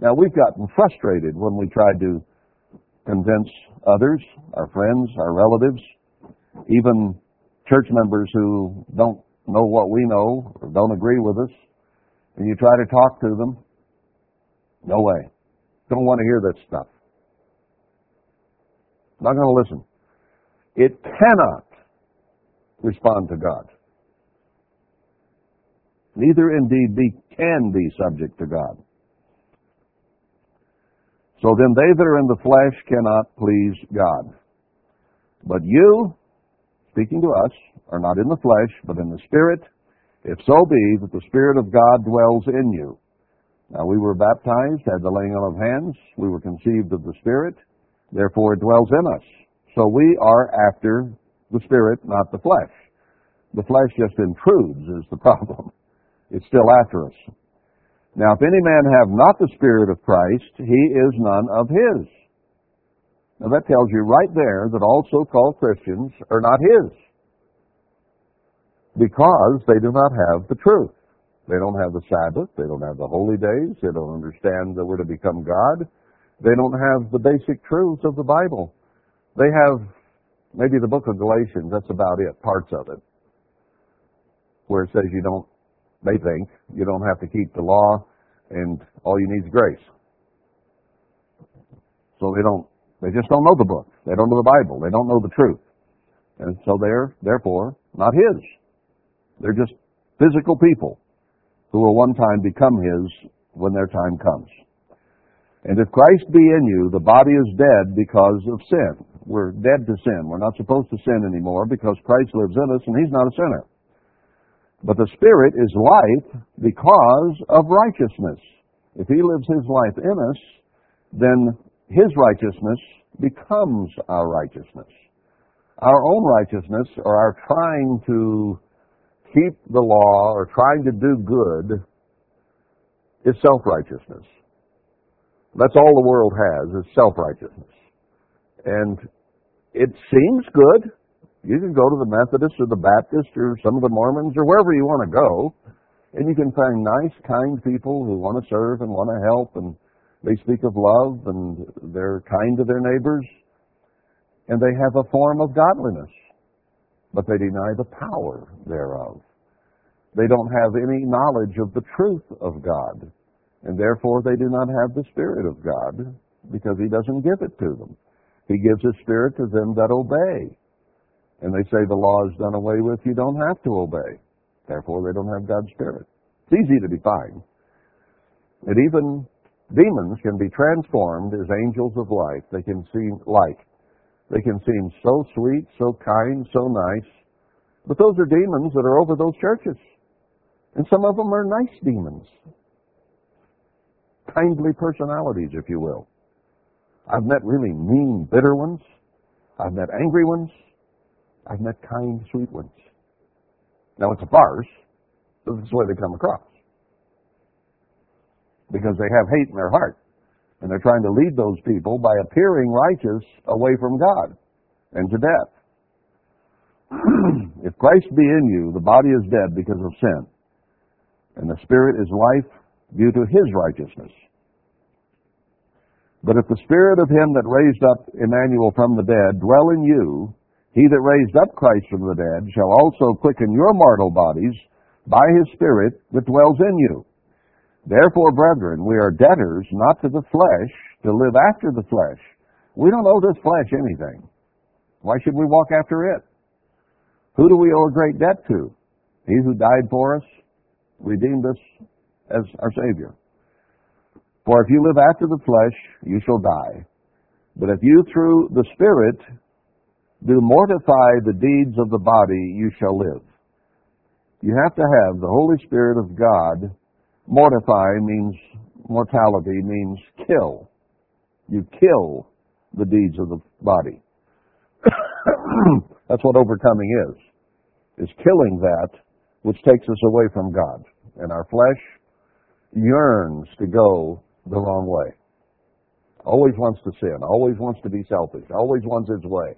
Now we've gotten frustrated when we tried to convince others, our friends, our relatives, even church members who don't know what we know or don't agree with us, and you try to talk to them. No way. Don't want to hear that stuff. Not going to listen. It cannot respond to God. Neither indeed be can be subject to God. So then they that are in the flesh cannot please God. But you, speaking to us, are not in the flesh, but in the Spirit, if so be that the Spirit of God dwells in you. Now we were baptized, had the laying on of hands, we were conceived of the Spirit, therefore it dwells in us. So we are after the Spirit, not the flesh. The flesh just intrudes is the <laughs> problem. It's still after us. Now if any man have not the Spirit of Christ, he is none of his. Now that tells you right there that all so-called Christians are not his. Because they do not have the truth. They don't have the Sabbath. They don't have the holy days. They don't understand that we're to become God. They don't have the basic truths of the Bible. They have maybe the book of Galatians. That's about it, parts of it. Where it says you don't, they think, you don't have to keep the law and all you need is grace. So they don't they just don't know the book. They don't know the Bible. They don't know the truth. And so they're, therefore, not His. They're just physical people who will one time become His when their time comes. And if Christ be in you, the body is dead because of sin. We're dead to sin. We're not supposed to sin anymore because Christ lives in us and He's not a sinner. But the Spirit is life because of righteousness. If He lives His life in us, then his righteousness becomes our righteousness. Our own righteousness, or our trying to keep the law or trying to do good, is self-righteousness. That's all the world has, is self-righteousness. And it seems good. You can go to the Methodist or the Baptist or some of the Mormons or wherever you want to go, and you can find nice, kind people who want to serve and want to help and they speak of love and they're kind to their neighbors and they have a form of godliness, but they deny the power thereof. They don't have any knowledge of the truth of God, and therefore they do not have the Spirit of God because He doesn't give it to them. He gives His Spirit to them that obey. And they say the law is done away with, you don't have to obey. Therefore they don't have God's Spirit. It's easy to define. And even Demons can be transformed as angels of light. They can seem like. They can seem so sweet, so kind, so nice. But those are demons that are over those churches. And some of them are nice demons. Kindly personalities, if you will. I've met really mean, bitter ones. I've met angry ones. I've met kind, sweet ones. Now it's a farce. That's the way they come across. Because they have hate in their heart. And they're trying to lead those people by appearing righteous away from God and to death. <clears throat> if Christ be in you, the body is dead because of sin, and the spirit is life due to his righteousness. But if the spirit of him that raised up Emmanuel from the dead dwell in you, he that raised up Christ from the dead shall also quicken your mortal bodies by his spirit that dwells in you. Therefore, brethren, we are debtors not to the flesh to live after the flesh. We don't owe this flesh anything. Why should we walk after it? Who do we owe a great debt to? He who died for us, redeemed us as our Savior. For if you live after the flesh, you shall die. But if you through the Spirit do mortify the deeds of the body, you shall live. You have to have the Holy Spirit of God. Mortify means mortality, means kill. You kill the deeds of the body. <coughs> That's what overcoming is, is killing that which takes us away from God. And our flesh yearns to go the wrong way. Always wants to sin, always wants to be selfish, always wants its way.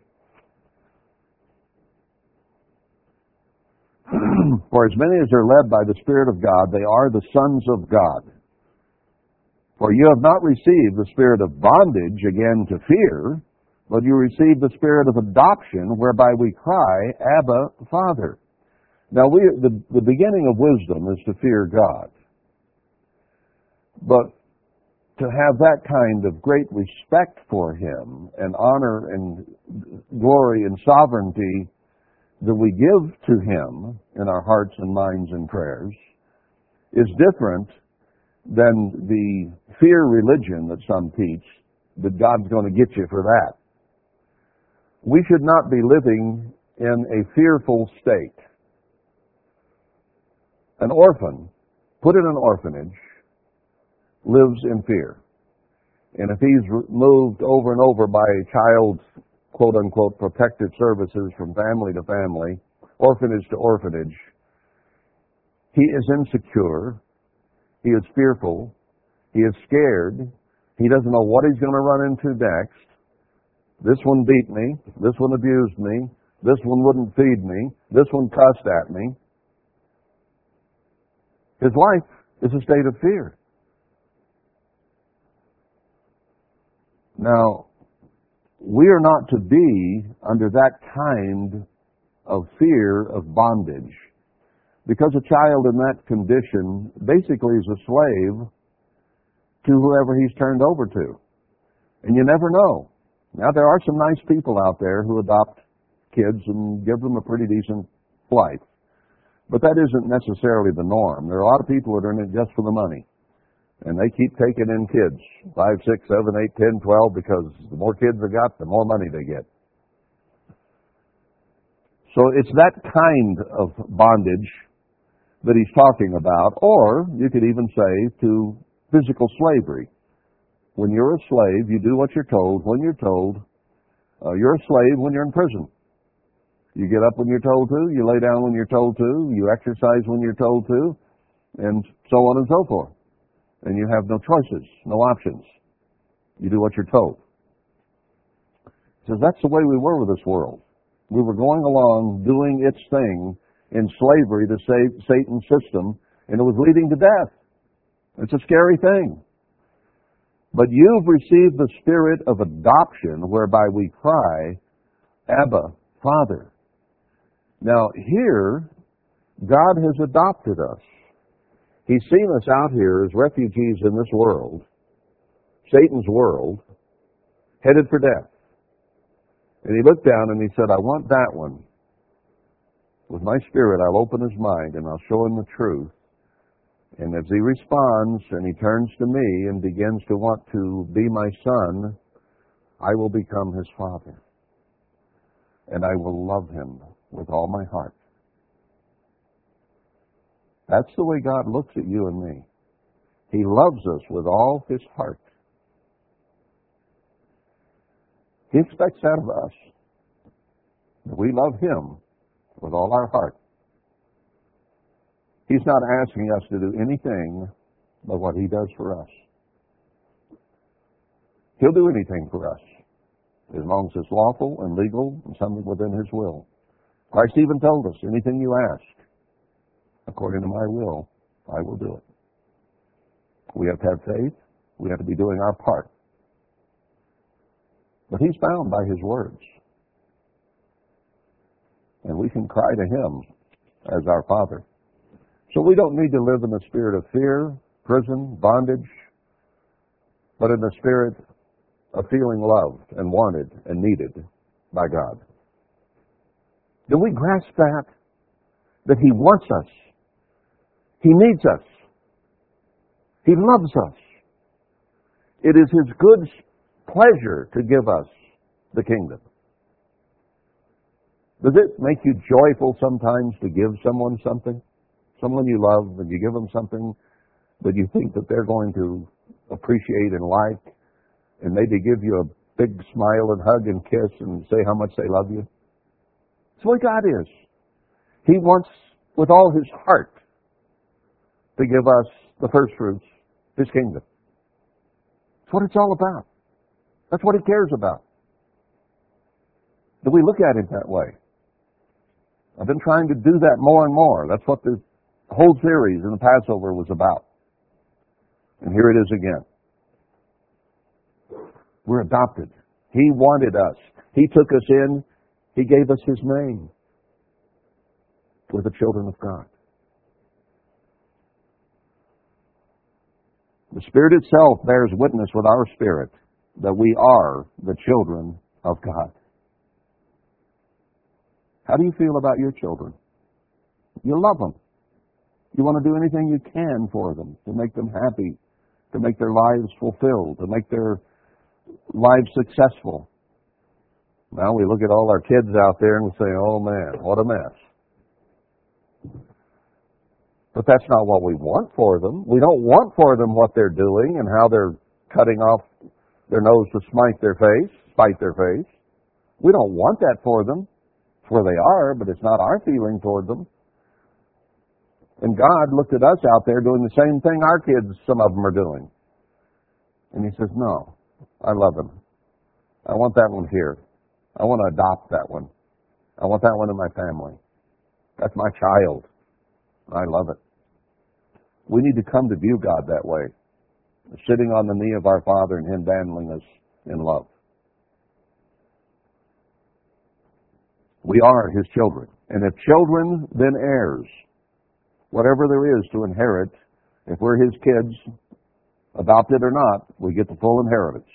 <clears throat> For as many as are led by the Spirit of God, they are the sons of God. For you have not received the spirit of bondage again to fear, but you received the spirit of adoption, whereby we cry, Abba, Father. Now, we, the, the beginning of wisdom is to fear God. But to have that kind of great respect for Him and honor and glory and sovereignty that we give to Him in our hearts and minds and prayers is different than the fear religion that some teach that God's going to get you for that. We should not be living in a fearful state. An orphan, put in an orphanage, lives in fear. And if he's moved over and over by a child's quote unquote protective services from family to family, orphanage to orphanage, he is insecure, he is fearful, he is scared, he doesn't know what he's going to run into next. This one beat me, this one abused me, this one wouldn't feed me, this one cussed at me. His life is a state of fear. Now, we are not to be under that kind of fear of bondage. Because a child in that condition basically is a slave to whoever he's turned over to. And you never know. Now, there are some nice people out there who adopt kids and give them a pretty decent life. But that isn't necessarily the norm. There are a lot of people that are in it just for the money. And they keep taking in kids, five, six, seven, eight, ten, twelve, because the more kids they got, the more money they get. So it's that kind of bondage that he's talking about, or you could even say to physical slavery. When you're a slave, you do what you're told when you're told. Uh, you're a slave when you're in prison. You get up when you're told to, you lay down when you're told to, you exercise when you're told to, and so on and so forth and you have no choices, no options. You do what you're told. He says that's the way we were with this world. We were going along doing its thing in slavery to Satan's system, and it was leading to death. It's a scary thing. But you've received the spirit of adoption whereby we cry, Abba, Father. Now here, God has adopted us. He's seen us out here as refugees in this world, Satan's world, headed for death. And he looked down and he said, I want that one. With my spirit, I'll open his mind and I'll show him the truth. And as he responds and he turns to me and begins to want to be my son, I will become his father. And I will love him with all my heart. That's the way God looks at you and me. He loves us with all his heart. He expects that of us. That we love him with all our heart. He's not asking us to do anything but what He does for us. He'll do anything for us as long as it's lawful and legal and something within His will. Christ even told us, anything you ask, according to my will, I will do it. We have to have faith. We have to be doing our part. But He's bound by His words. And we can cry to Him as our Father. So we don't need to live in the spirit of fear, prison, bondage, but in the spirit of feeling loved and wanted and needed by God. Do we grasp that? That He wants us. He needs us. He loves us. It is His good pleasure to give us the kingdom. Does it make you joyful sometimes to give someone something? Someone you love and you give them something that you think that they're going to appreciate and like and maybe give you a big smile and hug and kiss and say how much they love you? That's what God is. He wants with all his heart to give us the first fruits, his kingdom. That's what it's all about. That's what he cares about. Do we look at it that way? I've been trying to do that more and more. That's what the whole series in the Passover was about. And here it is again. We're adopted. He wanted us. He took us in. He gave us His name. We're the children of God. The Spirit itself bears witness with our spirit that we are the children of God. How do you feel about your children? You love them. You want to do anything you can for them to make them happy, to make their lives fulfilled, to make their lives successful. Now we look at all our kids out there and we say, oh man, what a mess. But that's not what we want for them. We don't want for them what they're doing and how they're cutting off their nose to smite their face, spite their face. We don't want that for them. It's where they are, but it's not our feeling toward them. And God looked at us out there doing the same thing our kids, some of them are doing. And He says, no, I love him. I want that one here. I want to adopt that one. I want that one in my family. That's my child. I love it. We need to come to view God that way, sitting on the knee of our Father and Him handling us in love. We are His children. And if children, then heirs. Whatever there is to inherit, if we're His kids, adopted or not, we get the full inheritance.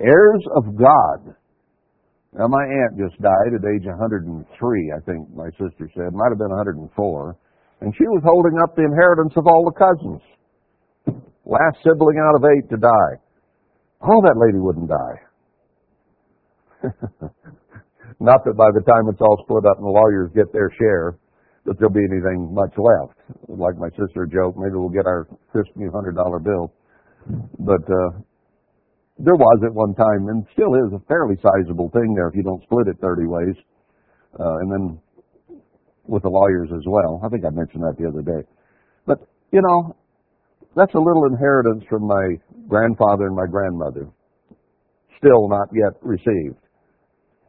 Heirs of God. Now, my aunt just died at age 103, I think my sister said. Might have been 104. And she was holding up the inheritance of all the cousins. Last sibling out of eight to die. Oh, that lady wouldn't die. <laughs> Not that by the time it's all split up and the lawyers get their share, that there'll be anything much left. Like my sister joked, maybe we'll get our Christmas hundred dollar bill. But uh, there was at one time, and still is, a fairly sizable thing there if you don't split it 30 ways. Uh, and then with the lawyers as well. I think I mentioned that the other day. But, you know, that's a little inheritance from my grandfather and my grandmother. Still not yet received.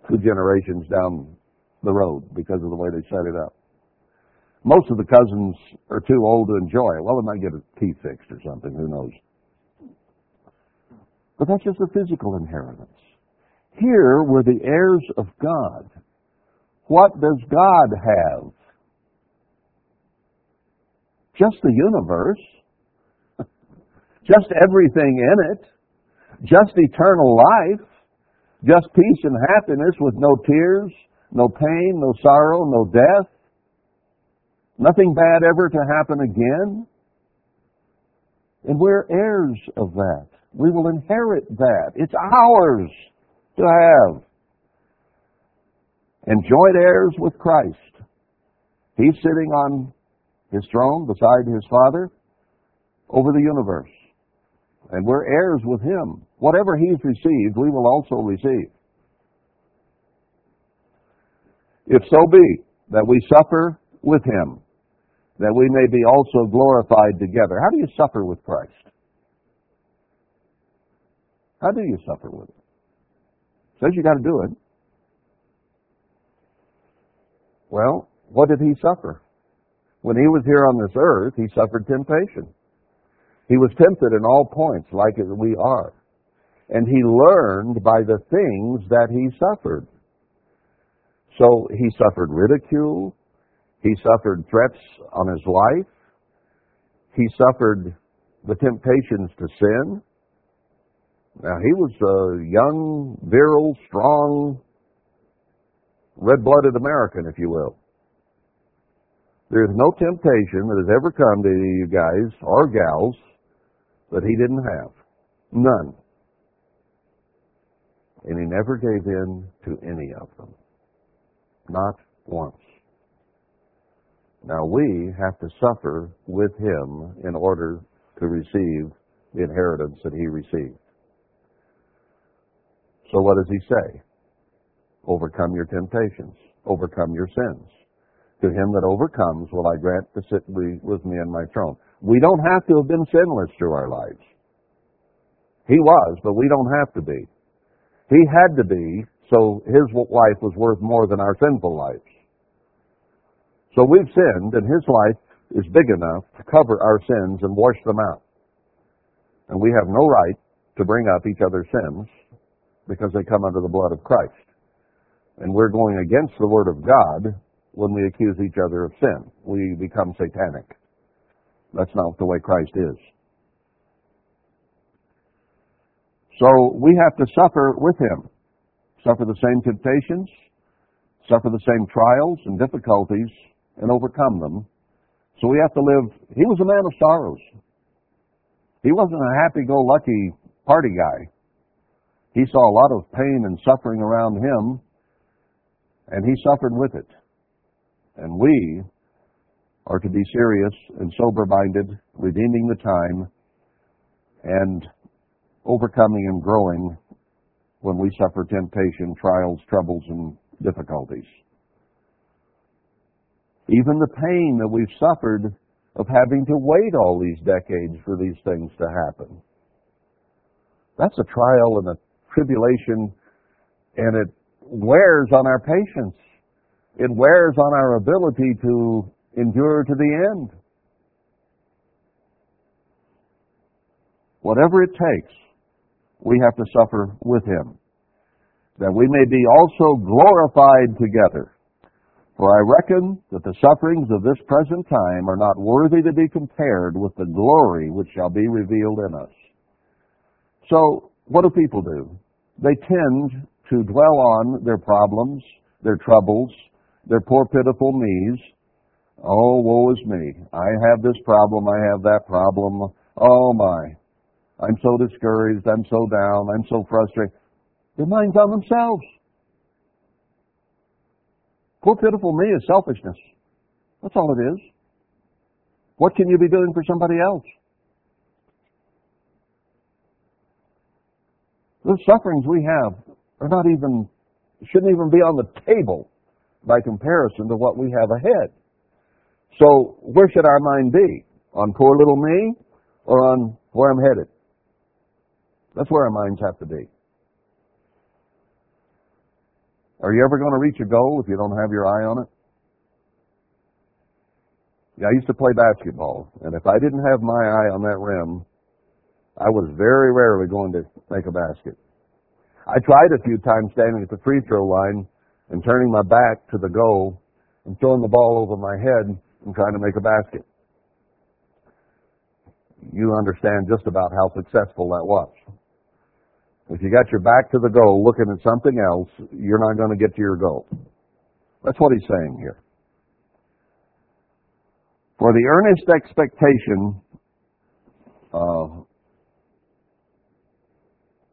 Two generations down the road because of the way they set it up. Most of the cousins are too old to enjoy it. Well, they might get a teeth fixed or something. Who knows? But that's just a physical inheritance. Here we're the heirs of God. What does God have? Just the universe. <laughs> just everything in it. Just eternal life. Just peace and happiness with no tears, no pain, no sorrow, no death. Nothing bad ever to happen again. And we're heirs of that. We will inherit that. It's ours to have. And joint heirs with Christ. He's sitting on his throne beside his Father over the universe. And we're heirs with him. Whatever he's received, we will also receive. If so be that we suffer with him, that we may be also glorified together. How do you suffer with Christ? How do you suffer with him? Says you got to do it. Well, what did he suffer? When he was here on this earth, he suffered temptation. He was tempted in all points like we are. And he learned by the things that he suffered. So he suffered ridicule. He suffered threats on his life. He suffered the temptations to sin. Now, he was a young, virile, strong, red blooded American, if you will. There's no temptation that has ever come to you guys or gals that he didn't have. None. And he never gave in to any of them. Not once. Now we have to suffer with him in order to receive the inheritance that he received. So what does he say? Overcome your temptations. Overcome your sins. To him that overcomes will I grant to sit with me in my throne. We don't have to have been sinless through our lives. He was, but we don't have to be. He had to be, so his life was worth more than our sinful lives. So we've sinned, and his life is big enough to cover our sins and wash them out. And we have no right to bring up each other's sins because they come under the blood of Christ. And we're going against the Word of God when we accuse each other of sin. We become satanic. That's not the way Christ is. So we have to suffer with Him, suffer the same temptations, suffer the same trials and difficulties, and overcome them. So we have to live. He was a man of sorrows. He wasn't a happy-go-lucky party guy. He saw a lot of pain and suffering around him, and he suffered with it. And we are to be serious and sober minded, redeeming the time, and overcoming and growing when we suffer temptation, trials, troubles, and difficulties. Even the pain that we've suffered of having to wait all these decades for these things to happen. That's a trial and a tribulation, and it wears on our patience. It wears on our ability to endure to the end. Whatever it takes, we have to suffer with Him, that we may be also glorified together. For I reckon that the sufferings of this present time are not worthy to be compared with the glory which shall be revealed in us. So, what do people do? they tend to dwell on their problems, their troubles, their poor pitiful me's. Oh, woe is me. I have this problem, I have that problem. Oh my. I'm so discouraged, I'm so down, I'm so frustrated. Their mind's on themselves. Poor pitiful me is selfishness. That's all it is. What can you be doing for somebody else? The sufferings we have are not even, shouldn't even be on the table by comparison to what we have ahead. So where should our mind be? On poor little me or on where I'm headed? That's where our minds have to be. Are you ever going to reach a goal if you don't have your eye on it? Yeah, I used to play basketball, and if I didn't have my eye on that rim, I was very rarely going to make a basket. I tried a few times standing at the free throw line and turning my back to the goal and throwing the ball over my head and trying to make a basket. You understand just about how successful that was. If you got your back to the goal looking at something else, you're not going to get to your goal. That's what he's saying here. For the earnest expectation uh,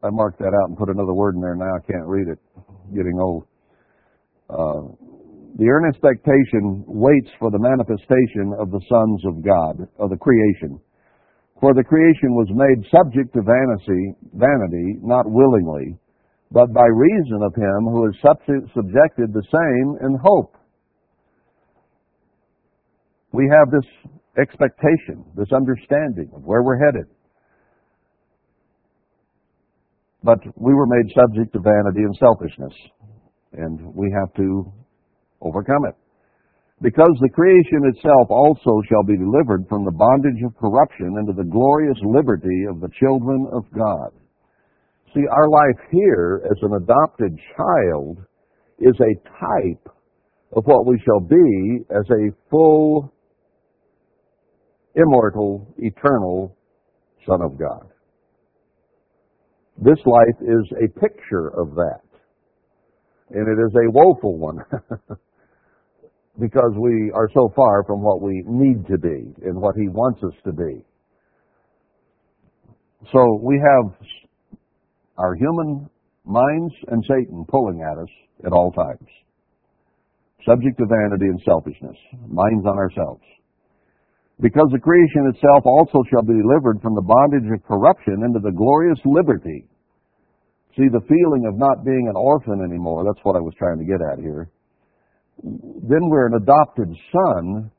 I marked that out and put another word in there. Now I can't read it. Getting old. Uh, the earnest expectation waits for the manifestation of the sons of God, of the creation. For the creation was made subject to vanity, vanity, not willingly, but by reason of him who is subjected the same in hope. We have this expectation, this understanding of where we're headed. But we were made subject to vanity and selfishness, and we have to overcome it. Because the creation itself also shall be delivered from the bondage of corruption into the glorious liberty of the children of God. See, our life here as an adopted child is a type of what we shall be as a full, immortal, eternal Son of God. This life is a picture of that. And it is a woeful one. <laughs> because we are so far from what we need to be and what He wants us to be. So we have our human minds and Satan pulling at us at all times. Subject to vanity and selfishness, minds on ourselves. Because the creation itself also shall be delivered from the bondage of corruption into the glorious liberty. See, the feeling of not being an orphan anymore, that's what I was trying to get at here then we're an adopted son,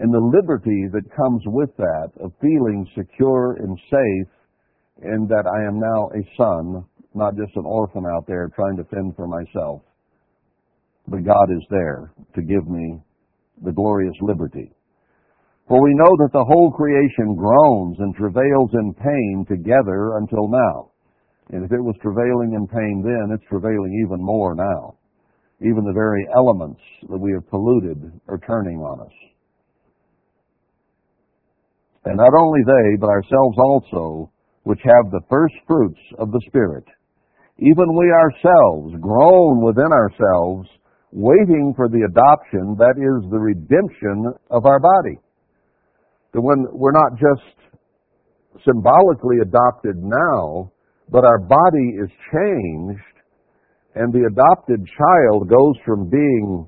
and the liberty that comes with that of feeling secure and safe, and that I am now a son, not just an orphan out there trying to fend for myself. But God is there to give me the glorious liberty. For we know that the whole creation groans and travails in pain together until now. And if it was travailing in pain then, it's travailing even more now. Even the very elements that we have polluted are turning on us. And not only they, but ourselves also, which have the first fruits of the Spirit, even we ourselves groan within ourselves, waiting for the adoption, that is the redemption of our body. That one we're not just symbolically adopted now, but our body is changed and the adopted child goes from being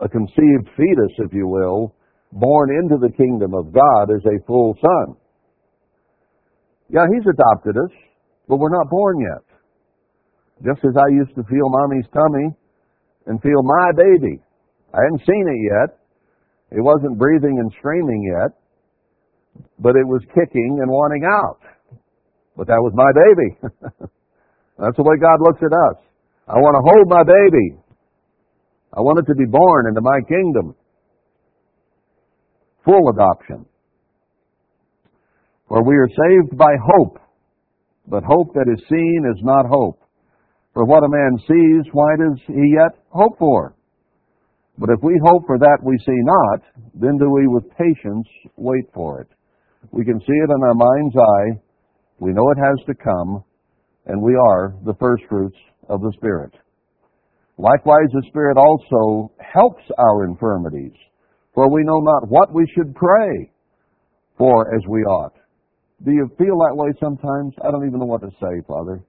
a conceived fetus, if you will, born into the kingdom of God as a full son. Yeah, he's adopted us, but we're not born yet. Just as I used to feel mommy's tummy and feel my baby. I hadn't seen it yet. It wasn't breathing and screaming yet, but it was kicking and wanting out. But that was my baby. <laughs> That's the way God looks at us. I want to hold my baby. I want it to be born into my kingdom. Full adoption. For we are saved by hope, but hope that is seen is not hope. For what a man sees, why does he yet hope for? But if we hope for that we see not, then do we with patience wait for it. We can see it in our mind's eye. We know it has to come and we are the first fruits of the Spirit. Likewise, the Spirit also helps our infirmities, for we know not what we should pray for as we ought. Do you feel that way sometimes? I don't even know what to say, Father.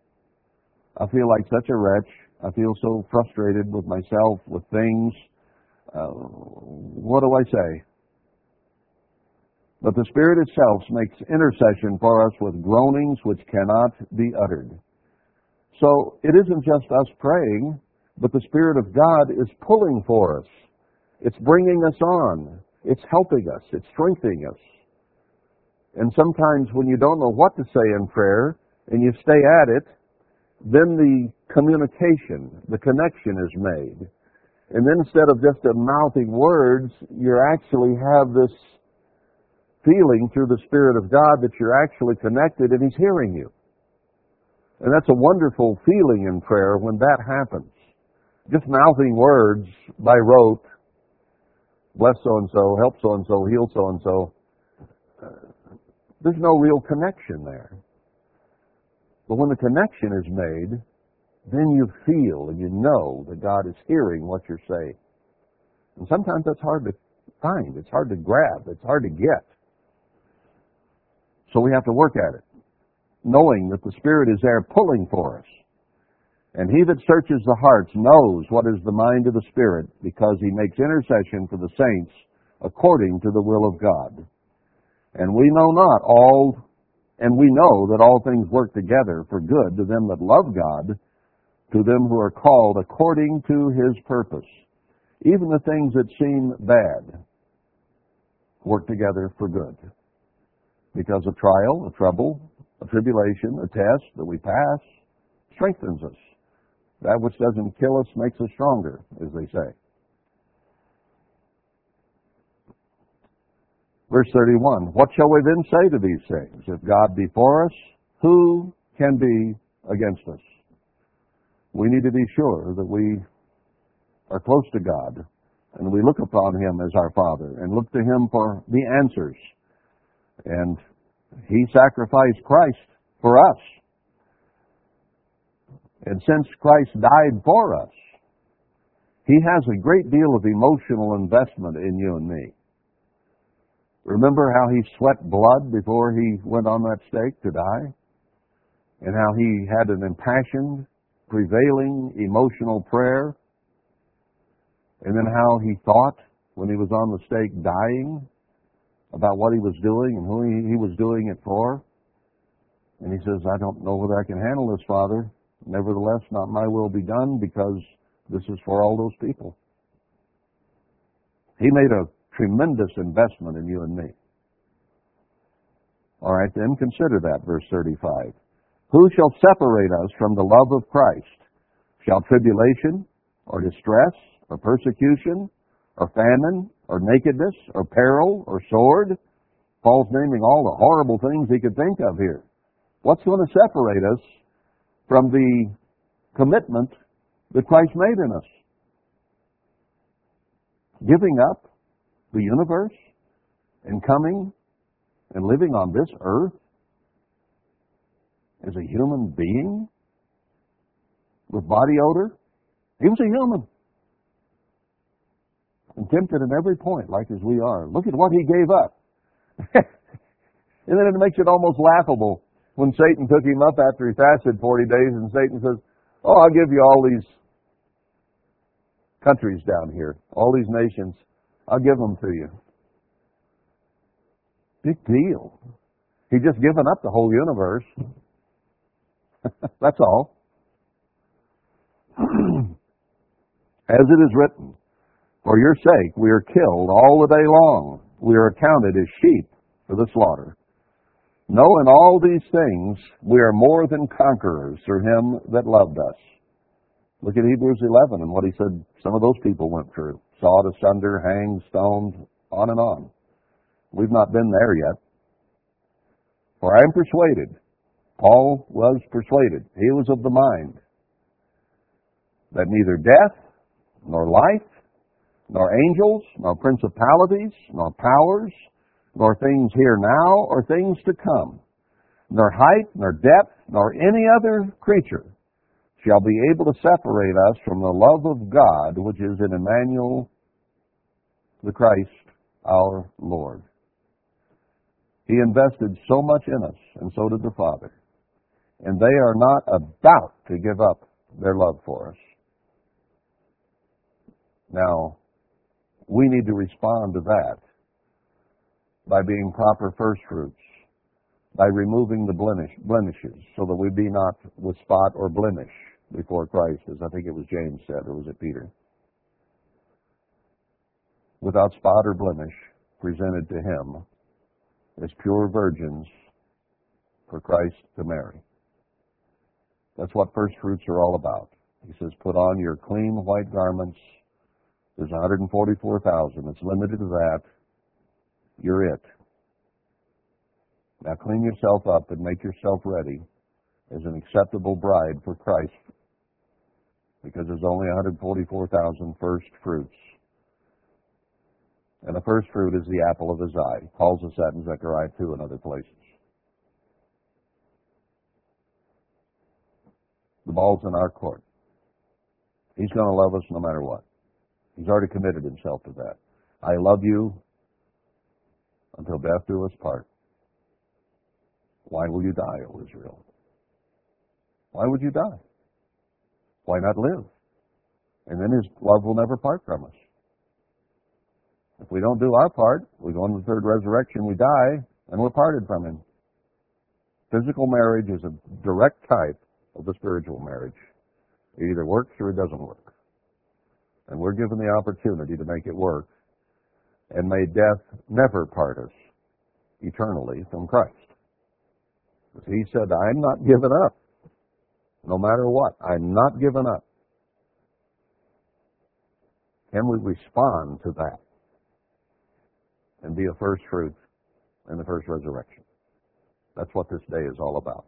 I feel like such a wretch. I feel so frustrated with myself, with things. Uh, what do I say? But the Spirit itself makes intercession for us with groanings which cannot be uttered. So it isn't just us praying, but the Spirit of God is pulling for us. It's bringing us on. It's helping us. It's strengthening us. And sometimes when you don't know what to say in prayer and you stay at it, then the communication, the connection is made. And then instead of just mouthing words, you actually have this feeling through the Spirit of God that you're actually connected and He's hearing you. And that's a wonderful feeling in prayer when that happens. Just mouthing words by rote, bless so and so, help so and so, heal so and so, there's no real connection there. But when the connection is made, then you feel and you know that God is hearing what you're saying. And sometimes that's hard to find. It's hard to grab. It's hard to get. So we have to work at it knowing that the Spirit is there pulling for us. And he that searches the hearts knows what is the mind of the Spirit, because he makes intercession for the saints according to the will of God. And we know not all, and we know that all things work together for good to them that love God, to them who are called according to his purpose. Even the things that seem bad, work together for good. Because a trial, a trouble, a tribulation, a test that we pass strengthens us. That which doesn't kill us makes us stronger, as they say. Verse 31, What shall we then say to these things? If God be for us, who can be against us? We need to be sure that we are close to God and we look upon Him as our Father and look to Him for the answers. And He sacrificed Christ for us. And since Christ died for us, He has a great deal of emotional investment in you and me. Remember how he sweat blood before he went on that stake to die? And how he had an impassioned, prevailing, emotional prayer? And then how he thought when he was on the stake dying about what he was doing and who he, was doing it for? And he says, I don't know whether I can handle this, Father. Nevertheless, not my will be done because this is for all those people. He made a tremendous investment in you and me. All right, then consider that, verse 35. Who shall separate us from the love of Christ? Shall tribulation, or distress, or persecution, or famine, or nakedness, or peril, or sword? Paul's naming all the horrible things he could think of here. What's going to separate us from the commitment that Christ made in us? Giving up the universe and coming and living on this earth as a human being with body odor. He was a human. And tempted in every point, like as we are. Look at what he gave up. <laughs> and then it makes it almost laughable when Satan took him up after he fasted 40 days and Satan says, Oh, I'll give you all these countries down here, all these nations. I'll give them to you. Big deal. He'd just given up the whole universe. That's all. <clears throat> As it is written, For your sake we are killed all the day long. We are accounted as sheep for the slaughter. No, in all these things we are more than conquerors through him that loved us. Look at Hebrews 11 and what he said some of those people went through. Sawed asunder, hanged, stoned, on and on. We've not been there yet. For I am persuaded, Paul was persuaded, he was of the mind, that neither death, nor life, nor angels, nor principalities, nor powers, nor things here now, or things to come, nor height, nor depth, nor any other creature shall be able to separate us from the love of God which is in Emmanuel, the Christ, our Lord. He invested so much in us, and so did the Father. And they are not about to give up their love for us. Now, we need to respond to that by being proper first fruits, by removing the blemish, blemishes, so that we be not with spot or blemish before Christ, as I think it was James said, or was it Peter? Without spot or blemish, presented to Him as pure virgins for Christ to marry. That's what first fruits are all about. He says, put on your clean white garments. There's 144,000. It's limited to that. You're it. Now clean yourself up and make yourself ready as an acceptable bride for Christ because there's only 144,000 first fruits. And the first fruit is the apple of his eye. He calls us that in Zechariah 2 and other places. The ball's in our court. He's going to love us no matter what. He's already committed himself to that. I love you until death do us part. Why will you die, O Israel? Why would you die? Why not live? And then his love will never part from us. If we don't do our part, we go into the third resurrection, we die, and we're parted from him. Physical marriage is a direct type of the spiritual marriage. It either works or it doesn't work. And we're given the opportunity to make it work And may death never part us eternally from Christ. He said, I'm not giving up. No matter what, I'm not giving up. Can we respond to that and be a first fruit in the first resurrection? That's what this day is all about.